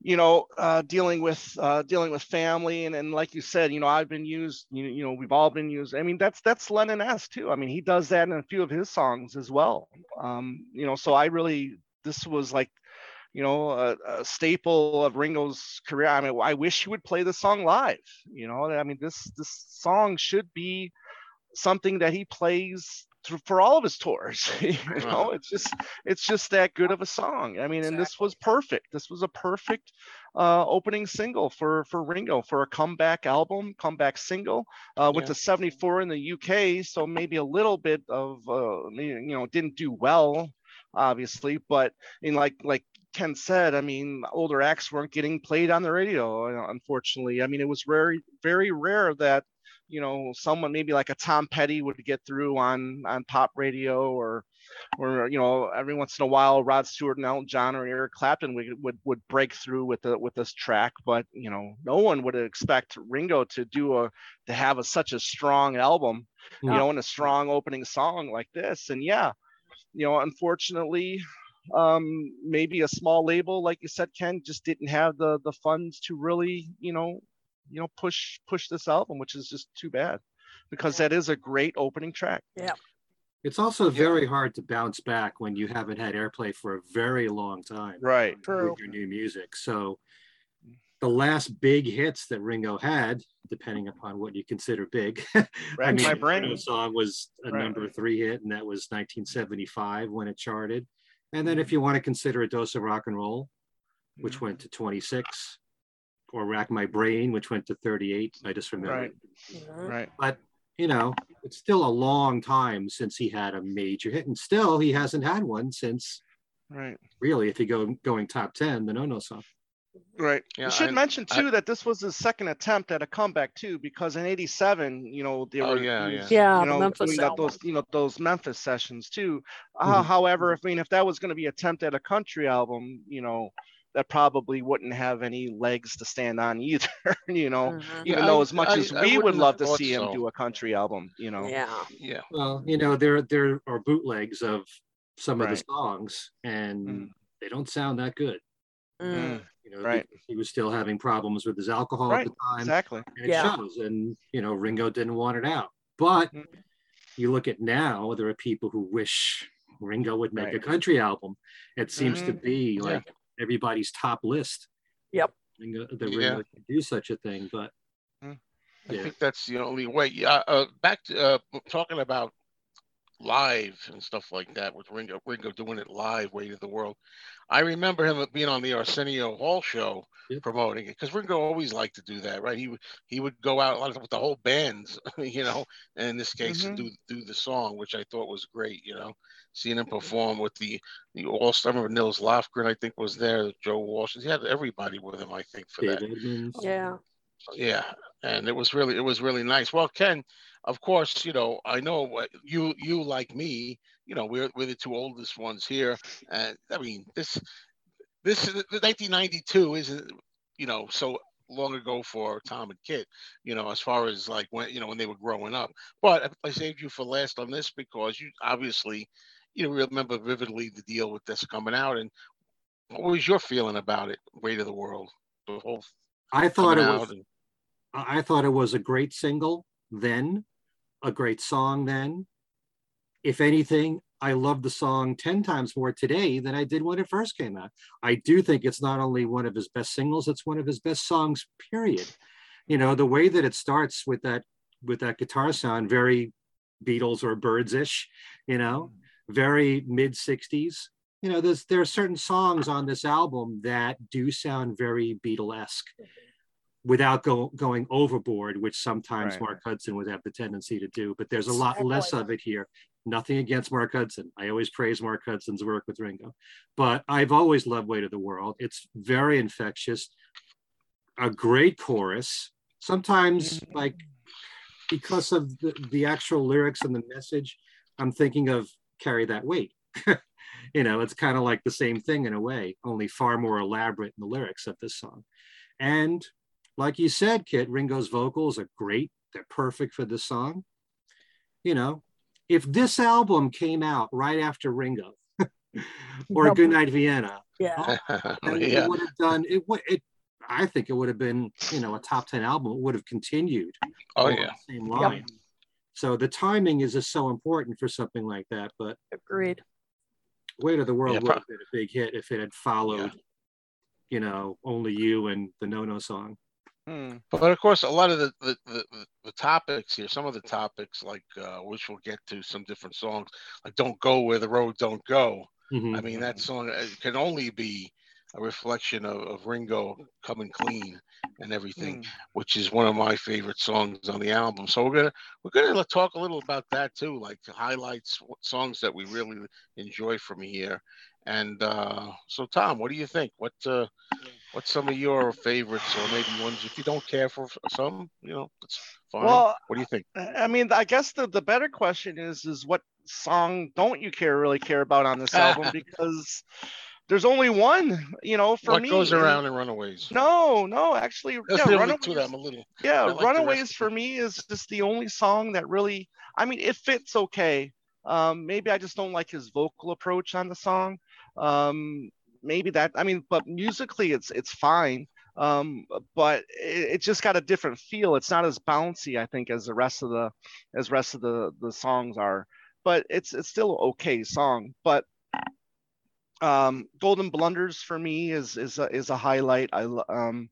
you know, uh, dealing with uh, dealing with family, and, and like you said, you know, I've been used. You, you know, we've all been used. I mean, that's that's Lennon-esque too. I mean, he does that in a few of his songs as well. Um, you know, so I really this was like, you know, a, a staple of Ringo's career. I mean, I wish he would play the song live. You know, I mean, this this song should be something that he plays for all of his tours. you know, it's just it's just that good of a song. I mean, and this was perfect. This was a perfect uh, opening single for for Ringo for a comeback album, comeback single. Uh, went Yeah. to 74 in the UK, so maybe a little bit of uh, you know didn't do well, obviously, but in like like Ken said, I mean, older acts weren't getting played on the radio, uh, unfortunately. I mean, it was very very rare that you know someone maybe like a Tom Petty would get through on on pop radio or or you know every once in a while Rod Stewart and Elton John or Eric Clapton would would, would break through with the with this track but you know no one would expect Ringo to do a to have a, such a strong album you know and a strong opening song like this. And yeah you know unfortunately um maybe a small label like you said Ken just didn't have the the funds to really you know you know push push this album which is just too bad because that is a great opening track Yeah. It's also very hard to bounce back when you haven't had airplay for a very long time right True. with your new music. So the last big hits that Ringo had, depending upon what you consider big, I mean, my the brain. Ringo song was a Right. number three hit, and that was 1975 when it charted. And then if you want to consider a dose of rock and roll, which Mm-hmm. went to 26, or Rack My Brain, which went to 38, I just remember. Right. Mhm. right But you know, it's still a long time since he had a major hit, and still he hasn't had one since right really, if you go going top 10, the No No song. Right. Yeah, we should I- mention I- too that this was his second attempt at a comeback too, because in '87, you know, they Oh, were yeah, he yeah. was, Yeah, you know, Memphis doing that, those you know those Memphis sessions too. Uh, Mhm. however, I mean if that was going to be attempt at a country album, you know, that probably wouldn't have any legs to stand on either. you know, Mhm. Yeah, even though I- as much I- as I we would wouldn't love to thought see him so. do a country album, you know. Yeah. Yeah. Well, you know, there there are bootlegs of some of the songs, and Mm. they don't sound that good. Mm. You know, Right. because he was still having problems with his alcohol Right, at the time, Exactly. and it Yeah. shows. And you know, Ringo didn't want it out. But Mm. you look at now, there are people who wish Ringo would make a country album. It seems to Mhm. be Yeah. Like everybody's top list. Yep. Ringo, that Yeah. Ringo can do such a thing, but I Yeah. think that's the only way. Yeah. Uh, back to uh, talking about live and stuff like that with Ringo, Ringo doing it live, Weight of the World. I remember him being on the Arsenio Hall show Yep. promoting it because Ringo always liked to do that, right? He would he would go out a lot of times with the whole bands, you know, and in this case Mhm. do do the song, which I thought was great, you know, seeing him perform with the the all star. Remember Nils Lofgren, I think, was there. Joe Walsh. He had everybody with him, I think, for that. Yeah. Yeah, and it was really it was really nice. Well, Ken, of course, you know I know you you like me. You know we're we're the two oldest ones here, and I mean this this 1992 isn't you know so long ago for Tom and Kit, you know, as far as like when you know when they were growing up. But I saved you for last on this because you obviously you know remember vividly the deal with this coming out. And what was your feeling about it? Weight of the World, the whole. I thought it was. And... I thought it was a great single then, a great song then. If anything, I love the song 10 times more today than I did when it first came out. I do think it's not only one of his best singles, it's one of his best songs, period. You know, the way that it starts with that with that guitar sound, very Beatles or Byrds-ish, you know, very mid 60s. You know, there's there are certain songs on this album that do sound very Beatlesque without go, going overboard, which sometimes right. Mark Hudson would have the tendency to do. But there's a lot less of it here. Nothing against Mark Hudson. I always praise Mark Hudson's work with Ringo, but I've always loved Weight of the World. It's very infectious, a great chorus. Sometimes, mm-hmm. like, because of the, the actual lyrics and the message, I'm thinking of Carry That Weight. you know, it's kind of like the same thing in a way, only far more elaborate in the lyrics of this song. And like you said, Kit, Ringo's vocals are great. They're perfect for this song. You know, if this album came out right after Ringo or Goodnight Vienna, yeah, oh, yeah. it would have done it. It, I think it would have been, you know, a top ten album. It would have continued. Oh yeah, same line. Yep. So the timing is just so important for something like that. But agreed. Weight of the World yeah, would have been a big hit if it had followed, yeah. you know, Only You and the No No song. Hmm. But of course, a lot of the, the, the, the, topics here, some of the topics, like uh, which we'll get to some different songs, like "Don't Go Where the Road Don't Go." Mm-hmm. I mean, that song uh, can only be a reflection of, of Ringo coming clean and everything, mm. which is one of my favorite songs on the album. So we're gonna we're gonna talk a little about that too, like highlights songs that we really enjoy from here. And uh, so, Tom, what do you think? What uh, what's some of your favorites, or maybe ones if you don't care for some, you know, it's fine. Well, what do you think? I mean, I guess the the better question is is what song don't you care really care about on this album because there's only one, you know, for what me. What goes around in Runaways? No, no, actually, That's yeah, Runaways, to them a little. Yeah, like Runaways for me is just the only song that really. I mean, it fits okay. Um, maybe I just don't like his vocal approach on the song. Um, maybe that I mean, but musically it's it's fine. Um, but it, it, just got a different feel. It's not as bouncy, I think, as the rest of the as rest of the the songs are. But it's it's still okay song. But um, Golden Blunders for me is is a, is a highlight. I um,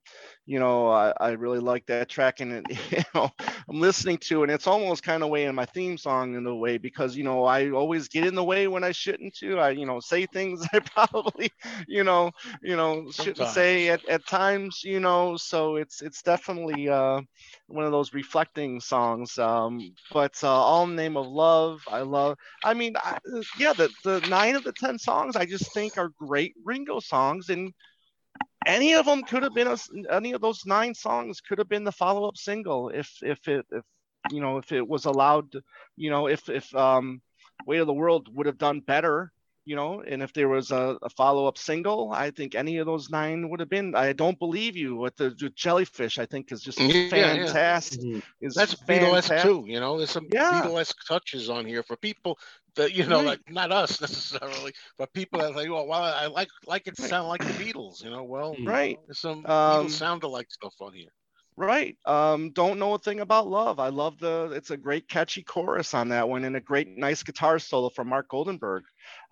you know, I, I really like that track, and it, you know, I'm listening to, and it's almost kind of way in my theme song in a way because you know I always get in the way when I shouldn't to. I you know say things I probably you know you know shouldn't Sometimes. say at, at times. You know, so it's it's definitely uh, one of those reflecting songs. Um, but uh, all name of love, I love. I mean, I, yeah, the the nine of the ten songs I just think are great Ringo songs, and any of them could have been a, any of those nine songs could have been the follow-up single if if it if you know if it was allowed to, you know if if um weight of the world would have done better you know and if there was a, a follow-up single i think any of those nine would have been i don't believe you with the, jellyfish i think is just yeah, fantastic yeah. Mm-hmm. Is that's fantastic. beatlesque too you know there's some yeah. beatlesque touches on here for people that you know, right. like not us necessarily, but people that like, well, well, I like like it sound like the Beatles, you know. Well, right. Some um, Beatles sound alike stuff on here. Right. Um, don't know a thing about love. I love the. It's a great catchy chorus on that one, and a great nice guitar solo from Mark Goldenberg.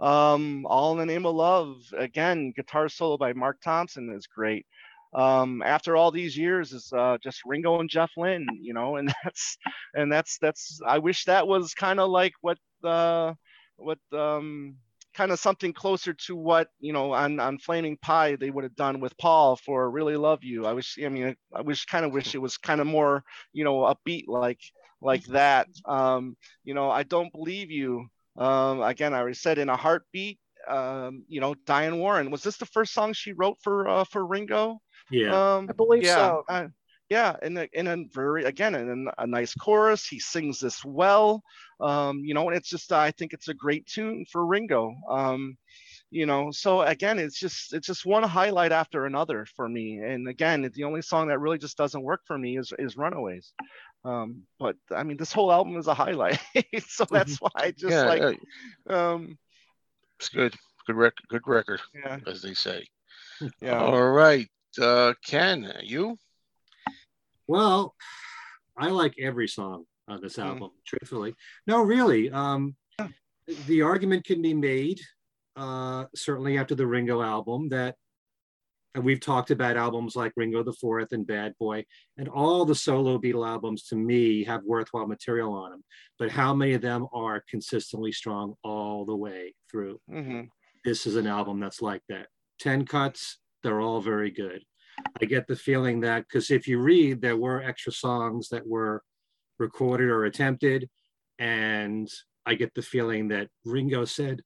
Um, All in the name of love. Again, guitar solo by Mark Thompson is great. Um, after all these years is uh, just Ringo and Jeff Lynne, you know, and that's and that's that's. I wish that was kind of like what uh, what um, kind of something closer to what you know on on Flaming Pie they would have done with Paul for Really Love You. I wish I mean I wish kind of wish it was kind of more you know upbeat like like that. Um, you know I don't believe you. Um, again, I already said in a heartbeat. Um, you know, Diane Warren was this the first song she wrote for uh, for Ringo? Yeah, um, I believe yeah, so. Yeah and a, in a very again in a nice chorus he sings this well um you know and it's just i think it's a great tune for ringo um you know so again it's just it's just one highlight after another for me and again the only song that really just doesn't work for me is is runaways um but i mean this whole album is a highlight so that's why i just Yeah, like uh, um it's good. Good record. Good record, yeah as they say. yeah All right, uh, Ken, you? Well, I like every song on this album, truthfully. No, really. Um, the argument can be made, uh, certainly after the Ringo album, that, and we've talked about albums like Ringo the Fourth and Bad Boy, and all the solo Beatle albums to me have worthwhile material on them. But how many of them are consistently strong all the way through? hmm this is an album that's like that. 10 cuts, they're all very good. I get the feeling that because if you read, there were extra songs that were recorded or attempted. And I get the feeling that Ringo said,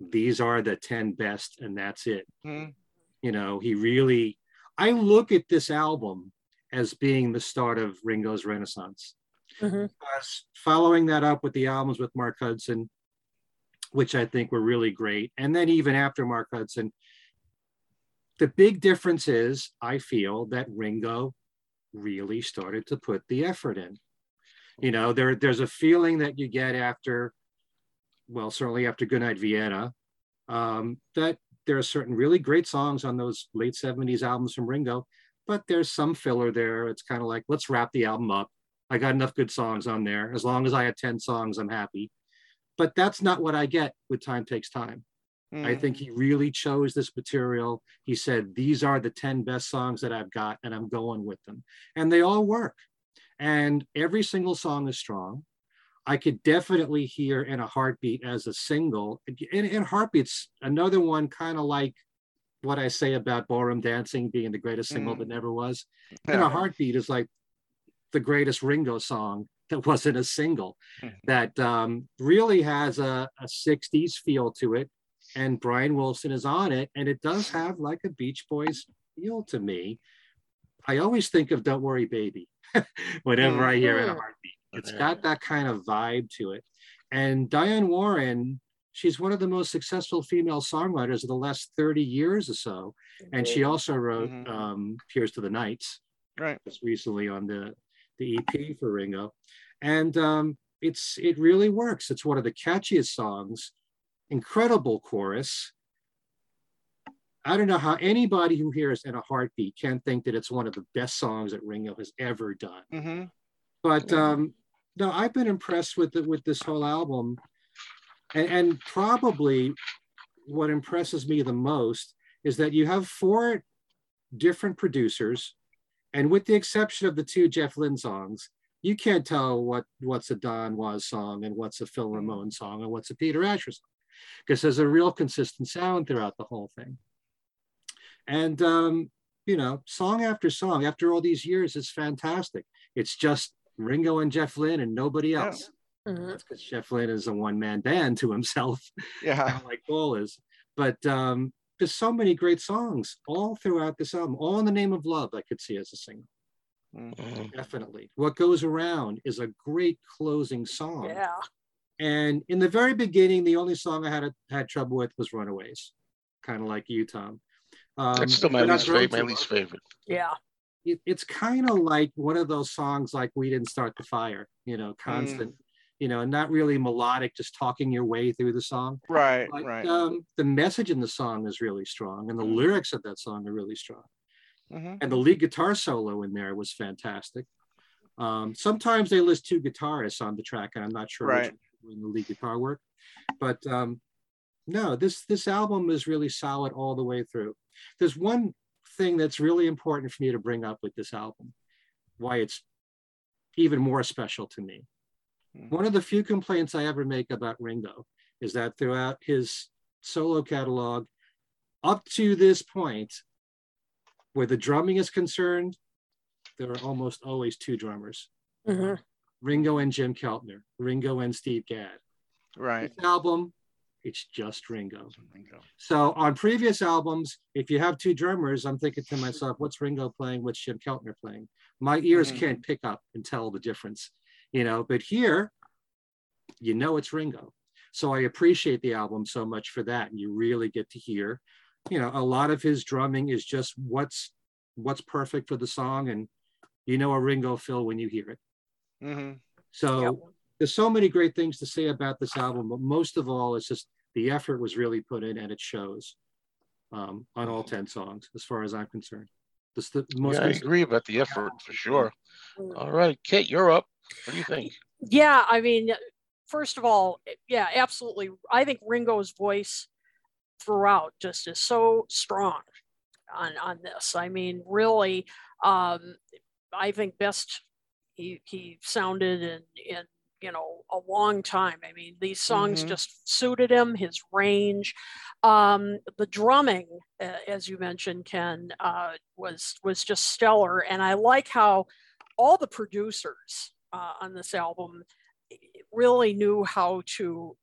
these are the 10 best, and that's it. Mhm. You know, he really, I look at this album as being the start of Ringo's renaissance. Mhm. Because following that up with the albums with Mark Hudson, which I think were really great. And then even after Mark Hudson, the big difference is I feel that Ringo really started to put the effort in. You know, there, there's a feeling that you get after, well, certainly after Goodnight Vienna, um, that there are certain really great songs on those late 70s albums from Ringo, but there's some filler there. It's kind of like, let's wrap the album up. I got enough good songs on there. As long as I have 10 songs, I'm happy. But that's not what I get with Time Takes Time. I think he really chose this material. He said, These are the 10 best songs that I've got, and I'm going with them. And they all work. And every single song is strong. I could definitely hear in a heartbeat as a single. In, in heartbeats, another one kind of like what I say about ballroom dancing being the greatest single Mm. that never was. In a heartbeat is like the greatest Ringo song that wasn't a single Mhm. that um, really has a, a 60s feel to it. And Brian Wilson is on it. And it does have like a Beach Boys feel to me. I always think of Don't Worry Baby whenever I hear In a Mhm. Heartbeat. It's got that kind of vibe to it. And Diane Warren, she's one of the most successful female songwriters of the last 30 years or so. And she also wrote Mhm. um, Here's to the Nights right just recently on the the EP for Ringo, and um, it's it really works. It's one of the catchiest songs, incredible chorus. I don't know how anybody who hears "In a Heartbeat" can think that it's one of the best songs that Ringo has ever done. hmm But um, no, I've been impressed with the, with this whole album, and, and probably what impresses me the most is that you have four different producers, and with the exception of the two Jeff Lynne songs, you can't tell what what's a Don Was song and what's a Phil Ramone song and what's a Peter Asher song, because there's a real consistent sound throughout the whole thing. And um, you know, song after song, after all these years, it's fantastic. It's just Ringo and Jeff Lynne and nobody Yeah. else. Mhm. That's because Jeff Lynne is a one-man band to himself, yeah like Paul is. But um, there's so many great songs all throughout this album. All in the Name of Love, I could see as a single. Mhm. Definitely. What Goes Around is a great closing song. Yeah. And in the very beginning, the only song I had had trouble with was Runaways, kind of like you, Tom. Um, That's still my least, favorite, my least favorite. Yeah. it, it's kind of like one of those songs like we didn't start the fire you know constant you know not really melodic just talking your way through the song right but right um, the message in the song is really strong and the lyrics of that song are really strong hmm and the lead guitar solo in there was fantastic um, sometimes they list two guitarists on the track and i'm not sure Right. which one doing the lead guitar work but um, no this this album is really solid all the way through there's one thing that's really important for me to bring up with this album why it's even more special to me Mhm. one of the few complaints i ever make about ringo is that throughout his solo catalog up to this point where the drumming is concerned there are almost always two drummers Mhm. Ringo and jim keltner ringo and steve gadd right this album It's just Ringo. Ringo. So on previous albums, if you have two drummers, I'm thinking to myself, what's Ringo playing? What's Jim Keltner playing? My ears Mhm. can't pick up and tell the difference, you know. But here, you know it's Ringo. So I appreciate the album so much for that. And you really get to hear, you know, a lot of his drumming is just what's what's perfect for the song, and you know a Ringo fill when you hear it. Hmm So Yep. there's so many great things to say about this album, but most of all, it's just the effort was really put in and it shows um, on all 10 songs, as far as I'm concerned. This the most Yeah, I agree about the effort for sure. Mm. All right, Kate, you're up. What do you think? Yeah, I mean, first of all, yeah, absolutely. I think Ringo's voice throughout just is so strong on on this. I mean, really, um, I think best he he sounded in in you know a long time. I mean, these songs Mhm. just suited him, his range, um, the drumming, uh, as you mentioned, Ken, uh, was was just stellar, and I like how all the producers uh, on this album really knew how to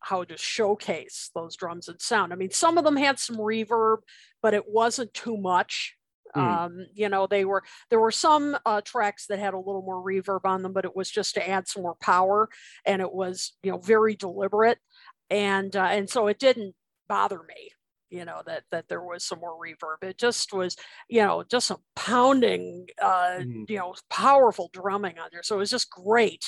how to showcase those drums and sound. I mean, some of them had some reverb, but it wasn't too much. Hmm. Um, you know, they were there were some uh, tracks that had a little more reverb on them, but it was just to add some more power, and it was you know very deliberate, and uh, and so it didn't bother me. You know that that there was some more reverb. It just was you know just some pounding, uh, Mhm. you know, powerful drumming on there. So it was just great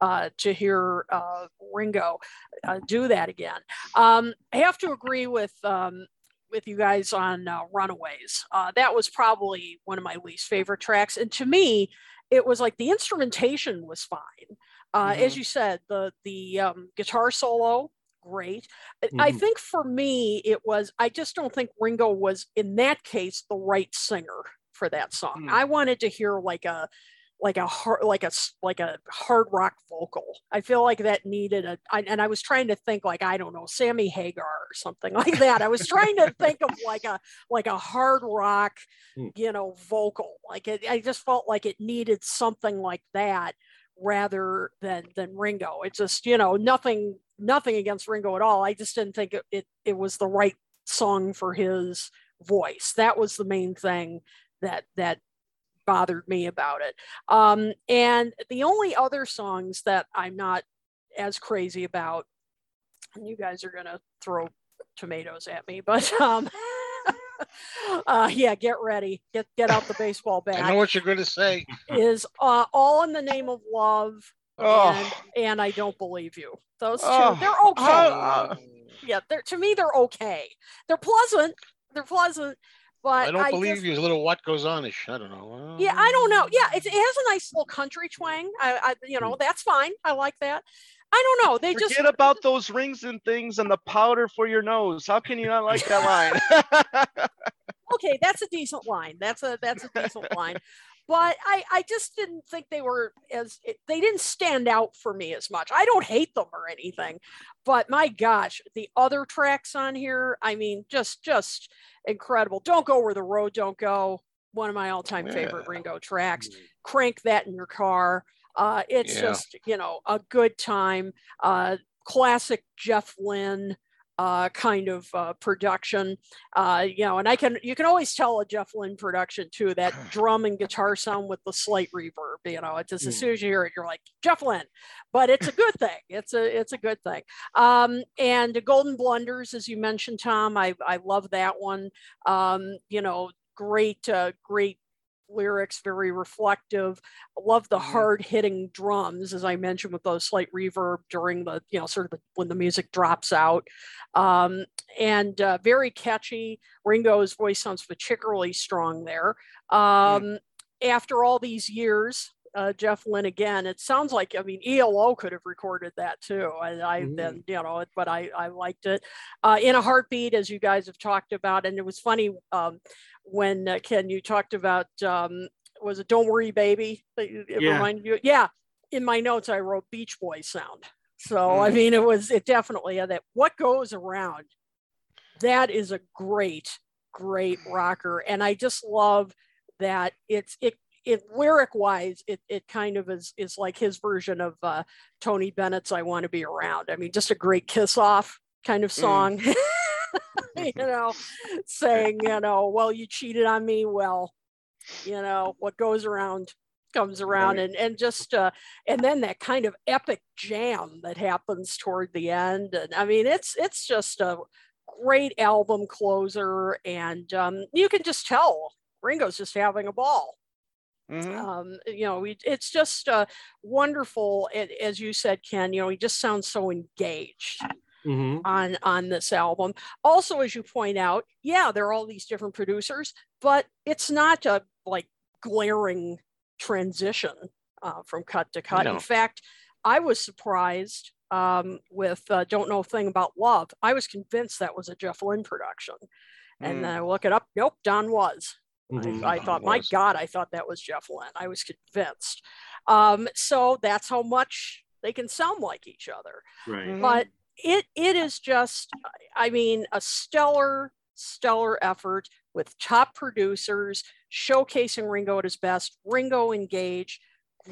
uh, to hear uh, Ringo uh, do that again. Um, I have to agree with um, with you guys on uh, Runaways. Uh, that was probably one of my least favorite tracks, and to me, it was like the instrumentation was fine. Uh, As you said, the the um, guitar solo. Great. I- I think for me, it was, I just don't think Ringo was, in that case, the right singer for that song. Hmm. I wanted to hear like a, like a hard like a like a hard rock vocal. I feel like that needed a I, and i was trying to think like i don't know sammy hagar or something like that. I was trying to think of like a like a hard rock Hmm. you know vocal. Like it, i just felt like it needed something like that rather than than ringo. It's just you know nothing nothing against ringo at all. I just didn't think it, it, it was the right song for his voice. That was the main thing that that bothered me about it. Um, and the only other songs that I'm not as crazy about, and you guys are gonna throw tomatoes at me, but um, uh, yeah, get ready, get get out the baseball bat. I know what you're going to say. Is uh, all in the name of love, and Oh, and I don't believe you. Those two, Oh, they're okay. uh, yeah, they're to me they're okay. They're pleasant. They're pleasant, but I don't believe just- you. A little what goes on ish. I don't know. yeah, I don't know. Yeah, it, it has a nice little country twang. I, I you hmm. know, that's fine. I like that. I don't know. They forget just about those rings and things and the powder for your nose. How can you not like that line? okay. That's a decent line. That's a that's a decent line. But I I just didn't think they were as they didn't stand out for me as much. I don't hate them or anything, but my gosh, the other tracks on here. I mean, just just incredible. Don't go where the road don't go. One of my all-time favorite Ringo tracks. crank that in your car. Uh, it's Yeah. just, you know, a good time. Uh, classic Jeff Lynne uh, kind of uh, production. Uh, you know, and I can, you can always tell a Jeff Lynne production too, that drum and guitar sound with the slight reverb, you know, it's just as Mm. soon as you hear it, you're like, Jeff Lynne. But it's a good thing. It's a, it's a good thing. Um, and the Golden Blunders, as you mentioned, Tom, I, I love that one. Um, you know, great, uh, great lyrics, very reflective. I love the Mhm. hard hitting drums, as I mentioned, with those slight reverb during the, you know, sort of the, when the music drops out. Um, and uh, very catchy. Ringo's voice sounds particularly strong there. Um, After all these years, uh, Jeff Lynne again, it sounds like, I mean, ELO could have recorded that too. I, I Mhm. then, you know, but I, I liked it. Uh, in a heartbeat, as you guys have talked about, and it was funny um, when uh, Ken, you talked about, um, was it Don't Worry Baby? It Yeah. reminded you? Yeah. In my notes, I wrote Beach Boy sound. So, I Mhm. mean, it was, it definitely had that. What goes around? That is a great, great rocker. And I just love that it's, it, it lyric wise, it, it kind of is, is like his version of uh, Tony Bennett's I Want to Be Around. I mean, just a great kiss off kind of song. you know, saying, you know, well, you cheated on me. Well, you know, what goes around comes around Right. and and just uh and then that kind of epic jam that happens toward the end and i mean it's it's just a great album closer and um you can just tell ringo's just having a ball Mhm. um you know we, it's just uh wonderful a- as you said ken you know he just sounds so engaged hmm on on this album also as you point out yeah there are all these different producers but it's not a like glaring transition uh, from cut to cut No. in fact i was surprised um, with uh, don't know a thing about love i was convinced that was a jeff lynne production and Mm. then i look it up nope don was Mhm. I, I thought, my. God, I thought that was Jeff Lynne. I was convinced. Um, so that's how much they can sound like each other. Right. Mhm. But it it is just, I mean, a stellar, stellar effort with top producers showcasing Ringo at his best. Ringo engaged,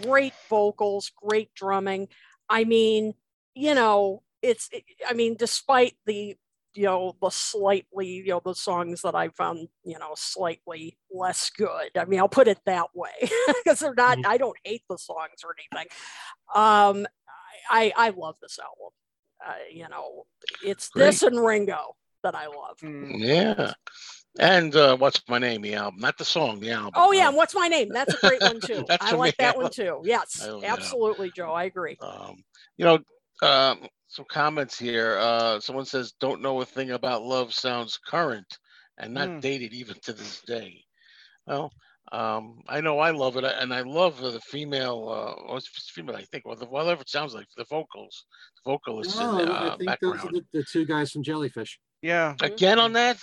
great vocals, great drumming. I mean, you know, it's. I mean, despite the you know the slightly you know the songs that i found you know slightly less good i mean i'll put it that way because they're not Mhm. i don't hate the songs or anything um i i love this album uh, you know it's this and ringo that i love Mm. Yeah. And uh, what's my name? The album, not the song, the album. oh yeah and what's my name that's a great one too i like me. that one too yes I love that album. absolutely joe i agree Um, you know, um, some comments here. Uh, someone says, "Don't know a thing about love." Sounds current and not Hmm. dated even to this day. Well, um, I know I love it, and I love the female. Uh, well, it's female, I think, or the, whatever it sounds like. The vocals, the vocalists No, in the I uh, think those are the, the two guys from Jellyfish. Yeah. Again on that?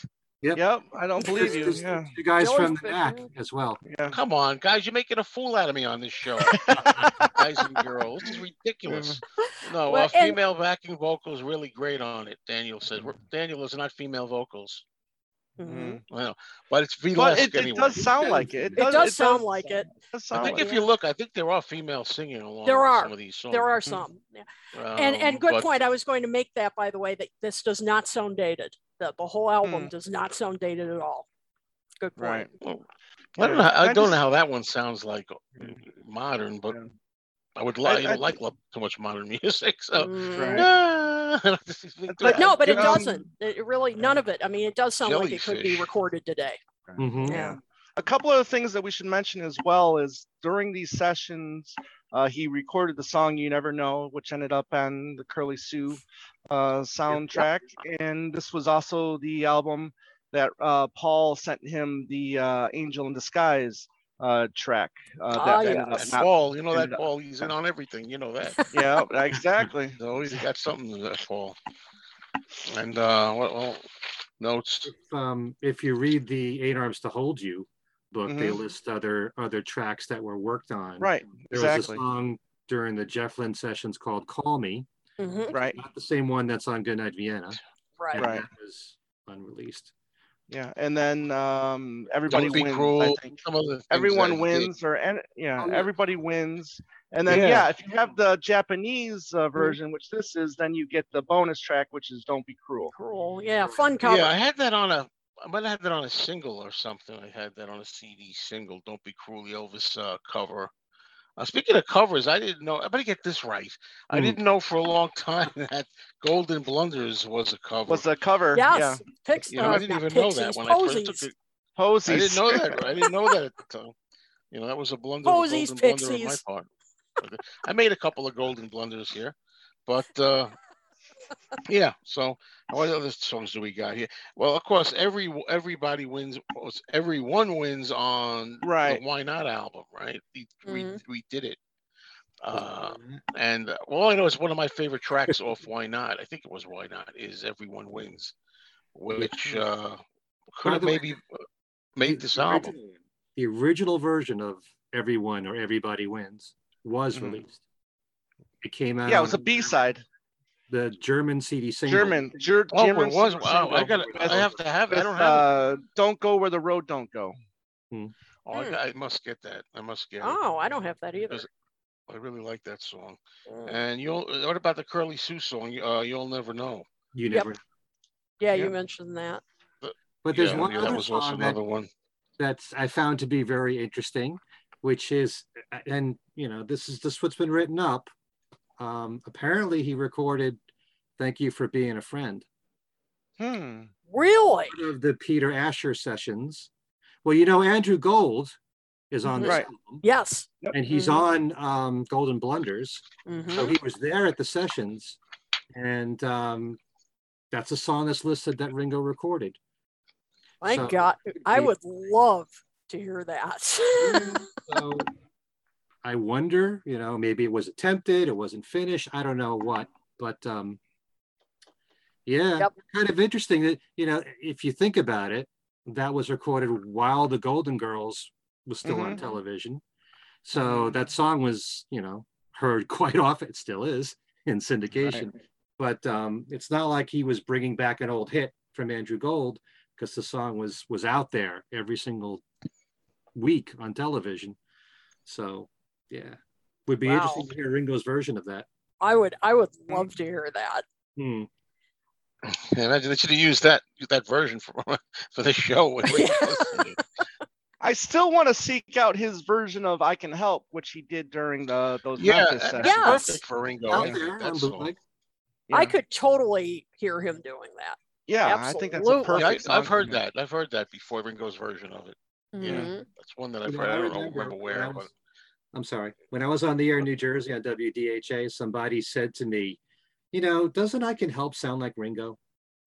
Yep. Yep. I don't believe There's- you. there's Yeah. Two guys from the back yeah. as well. Yeah. Come on, guys, you're making a fool out of me on this show, guys and girls. This is ridiculous. No, Well, uh, and- female backing vocals really great on it. Daniel says We're- Daniel is not female vocals. Mhm. Well, but it's But burlesque it, it does sound like it. it does sound like it does I think like if you look, I think there are female singing along There with are. some of these songs. there are some yeah. and and Um, good but- point i was going to make that by the way that this does not sound dated that the whole album Hmm. does not sound dated at all good point Right. I don't know. I I don't just- know how that one sounds like uh, modern, but Yeah. I would like. I, I- don't like lo- too much modern music, so. Mm. Right. Ah, But no but it doesn't it it really none of it i mean it does sound like it could be recorded today Mhm. Yeah. A couple of things that we should mention as well is during these sessions, uh, he recorded the song "You Never Know," which ended up on the Curly Sue uh, soundtrack, and this was also the album that uh, Paul sent him the uh, "Angel in Disguise" uh, track. Uh, Ah, that ended yes. up Paul, you know that up- Paul. He's in on everything. You know that. yeah, exactly. He's always got something to that Paul. And uh, what? Well, notes. If, um, if you read the Eight Arms to Hold You book, they Mhm. list other other tracks that were worked on. Right. There was a song during the Jeff Lynne sessions called "Call Me," Mhm. Right. not the same one that's on Goodnight Vienna. right and Right. That was unreleased. Yeah. And then um, everybody Don't be wins. I cruel. think. Some of the everyone that he did. wins or and yeah Oh, yeah. everybody wins and then Yeah. yeah. if you have the japanese uh, version which this is then you get the bonus track which is don't be cruel cool yeah fun cover Yeah, I had that on a. I might have had that on a single or something. I had that on a CD single. Don't be cruel, the Elvis uh, cover. Uh, speaking of covers, I didn't know. I better get this right. I Hmm. didn't know for a long time that Golden Blunders was a cover. was a cover yes yeah Pix- you know, I didn't not even know that Pixies, when I first took it. Posies. I didn't know that. I didn't know that at the time. You know, that was a blunder. Posies, golden blunder on my part. I made a couple of golden blunders here, but uh, yeah. So what other songs do we got here? Well, of course, every everybody wins. Everyone wins on Right. the Why Not album, right? We we, Mhm. we did it. Uh, and uh, well, I know it's one of my favorite tracks off Why Not. I think it was Why Not. Is Everyone Wins, which uh, could have the way, maybe uh, made The this album. original- The original version of "Everyone or Everybody Wins" was Mhm. released. It came out. yeah it was a on b-side The German CD single. german Ger- Oh, German it was. super Wow, I got. with- I have to have. it. I don't have. it. uh, don't go where the road don't go Oh, I, I must get that. I must get it. oh i don't have that either I really like that song. Mm. And you'll. What about the Curly Sue song? Uh, you'll never know. You Yep. never. Yeah, you mentioned that. But there's Yeah, one yeah, other that was also song that, another one. that's I found to be very interesting, which is, and you know, this is just what's been written up. Um, apparently, he recorded "Thank You for Being a Friend" Hmm. Really? part of the Peter Asher sessions. Well, you know, Andrew Gold is on this Right. album, Yes. and he's Mhm. on um, Golden Blunders. Mhm. So he was there at the sessions, and um, that's a song that's listed that Ringo recorded. My So- God, I would love to hear that. So I wonder, you know, maybe it was attempted, it wasn't finished. I don't know what, but um, yeah, Yep. kind of interesting that you know, if you think about it, that was recorded while the Golden Girls was still on Mhm. television. So that song was, you know, heard quite often. It still is in syndication. But um, it's not like he was bringing back an old hit from Andrew Gold because the song was was out there every single week on television. So yeah, would be Wow. interesting to hear Ringo's version of that. I would I would love to hear that. Hmm. Yeah, imagine they should have used that that version for for the show. When we. I still want to seek out his version of "I Can Help," which he did during the those yeah, Memphis that's sessions. Yes. for Ringo. Out I there think on that song. bootleg. Yeah. I could totally hear him doing that. Yeah, I think that's a Absolutely. Yeah, perfect. I, I've heard that. I've heard that before. Ringo's version of it. Yeah, Mhm. that's one that I've You heard. I I don't remember remember where, but was- I'm sorry. When I was on the air in New Jersey on WDHA, somebody said to me, you know, doesn't I Can Help sound like Ringo?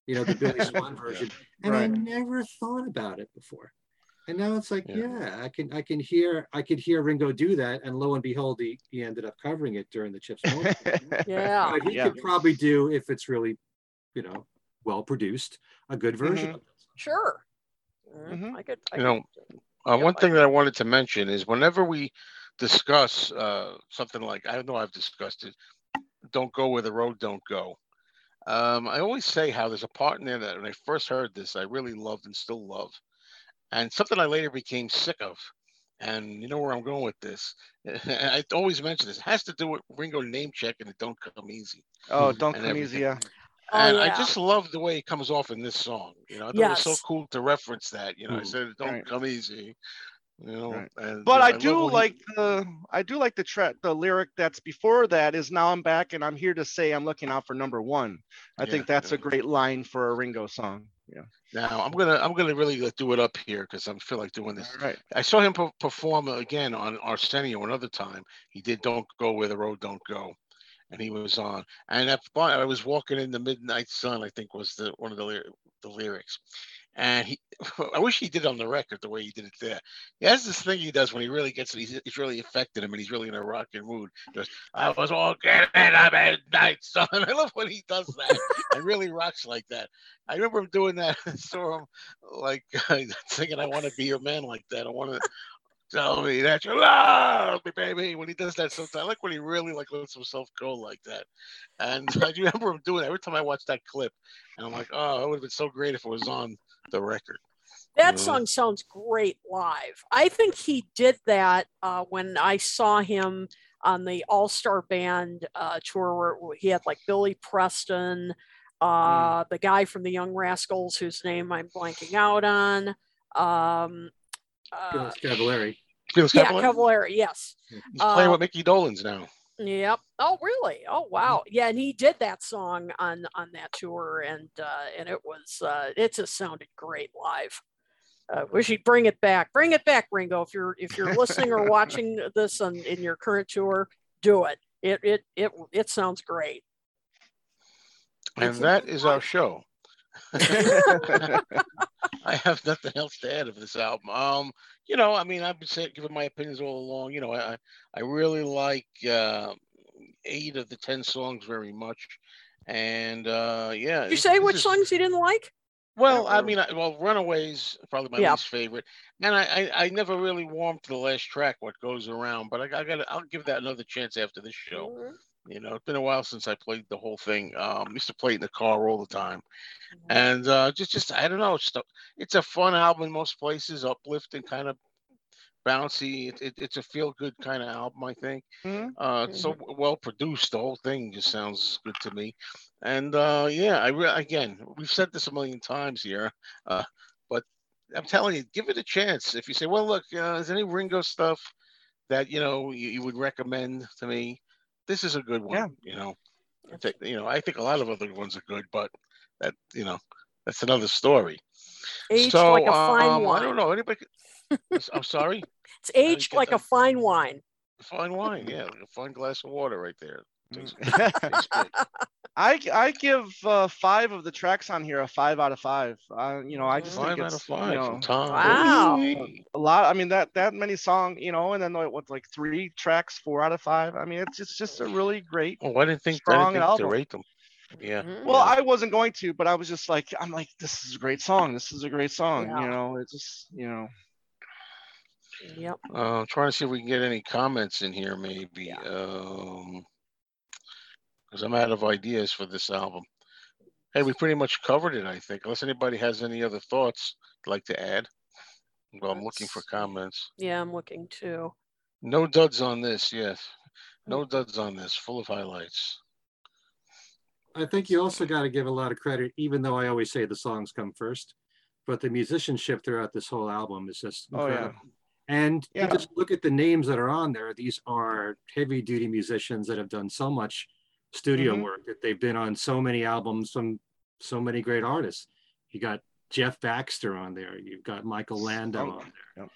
You know, the Billy Swan version. And I never thought about it before. And now it's like, Yeah. yeah. I can I can hear I could hear Ringo do that. And lo and behold, he, he ended up covering it during the Chips Ahoy. Yeah. But he Yeah. could probably do if it's really, you know, well produced, a good version Mhm. of it. Sure. Mhm. Mhm. I could. I You could- know, Uh, one like- thing that I wanted to mention is whenever we discuss uh, something like I don't know I've discussed it, don't go where the road don't go. Um, I always say how there's a part in there that when I first heard this, I really loved and still love, and something I later became sick of. And you know where I'm going with this. I always mention this. It has to do with Ringo name check and it don't come easy. Oh, don't come everything. easy. Yeah. Oh, and I just love the way it comes off in this song. You know, I thought it was so cool to reference that. You know, I said, "Don't Right. come easy." You know, Right. and But uh, I love do when he- like the I do like the tra- the lyric that's before that is now I'm back and I'm here to say I'm looking out for number one. I Yeah, think that's yeah. a great line for a Ringo song. Yeah. Now I'm gonna I'm gonna really do it up here because I feel like doing this. All right. I saw him per- perform again on Arsenio another time. He did "Don't Go Where the Road Don't Go," and he was on. And at, I was walking in the midnight sun. I think was the one of the lyri- the lyrics. And he, I wish he did it on the record the way he did it there. He has this thing he does when he really gets it. He's, he's really affected him, and he's really in a rocking mood. I was walking in at night, son. I love when he does that. and really rocks like that. I remember him doing that. I saw him like thinking, I want to be your man like that. I want to tell me that you love me, baby. When he does that sometimes, I like when he really like lets himself go like that. And I remember him doing it every time I watch that clip. And I'm like, oh, it would have been so great if it was on the record. That Mhm. song sounds great live. I think he did that uh, when I saw him on the All Star Band uh, tour, where he had like Billy Preston, uh, the guy from the Young Rascals, whose name I'm blanking out on. Um, uh, Felix Cavaliere. Felix yeah, Cavaliere? Cavaliere, yes. He's playing uh, with Micky Dolenz now. Yep. Oh, really? Oh, wow. Yeah, and he did that song on on that tour, and uh, and it was uh, it just sounded great live. Uh, wish he'd bring it back. Bring it back, Ringo. If you're if you're listening or watching this on in your current tour, do it. It it it it sounds great. And that is a that good is our show. I have nothing else to add of this album. Um, you know, I mean, I've been saying, giving my opinions all along. You know, I I- really like uh, eight of the ten songs very much, and uh, yeah. Did you say which is- songs you didn't like? Well, I mean, I, well, Runaways probably my Yeah. least favorite, and I, I I never really warmed to the last track, What Goes Around, but I, I got I'll give that another chance after this show. You know, it's been a while since I played the whole thing. Um, used to play it in the car all the time, Mhm. and uh, just just I don't know, it's a, it's a fun album in most places, uplifting, kind of bouncy. It, it, it's a feel good kind of album, I think. Mhm. Uh, it's so well produced. The whole thing just sounds good to me. And uh, yeah, I re- again, we've said this a million times here, uh, but I'm telling you, give it a chance. If you say, well, look, uh, is any Ringo stuff that you know you, you would recommend to me? This is a good one. Yeah. You know, I think you know I think a lot of other ones are good, but that you know that's another story. Aged so like a fine um, wine. I don't know anybody. I'm sorry. It's aged get like a fine wine. Fine wine, yeah, like a fine glass of water right there. Mm. tastes good. I I give uh, five of the tracks on here a five out of five. Uh, you know, I just Five think out it's of five you from know, Tom. Wow. Ooh-wee. a lot. I mean that that many song, you know, and then like, what like three tracks, four out of five. I mean, it's it's just a really great. Oh, I didn't think, I Strong didn't think to album. rate them. Yeah. Mhm. Well, I wasn't going to, but I was just like, I'm like, this is a great song. This is a great song. Yeah. You know, it's just you know. Yep. Uh, trying to see if we can get any comments in here, maybe. Um, because I'm out of ideas for this album. Hey, we pretty much covered it, I think. Unless anybody has any other thoughts they'd like to add. Well, I'm looking for comments. Yeah, I'm looking too. No duds on this, yes. No Mm. duds on this. Full of highlights. I think you also got to give a lot of credit, even though I always say the songs come first, but the musicianship throughout this whole album is just Oh, yeah. And Yeah. you just look at the names that are on there. These are heavy duty musicians that have done so much studio Mhm. work that they've been on so many albums from so many great artists. You got Jeff Baxter on there. You've got Michael Landau Oh, on there.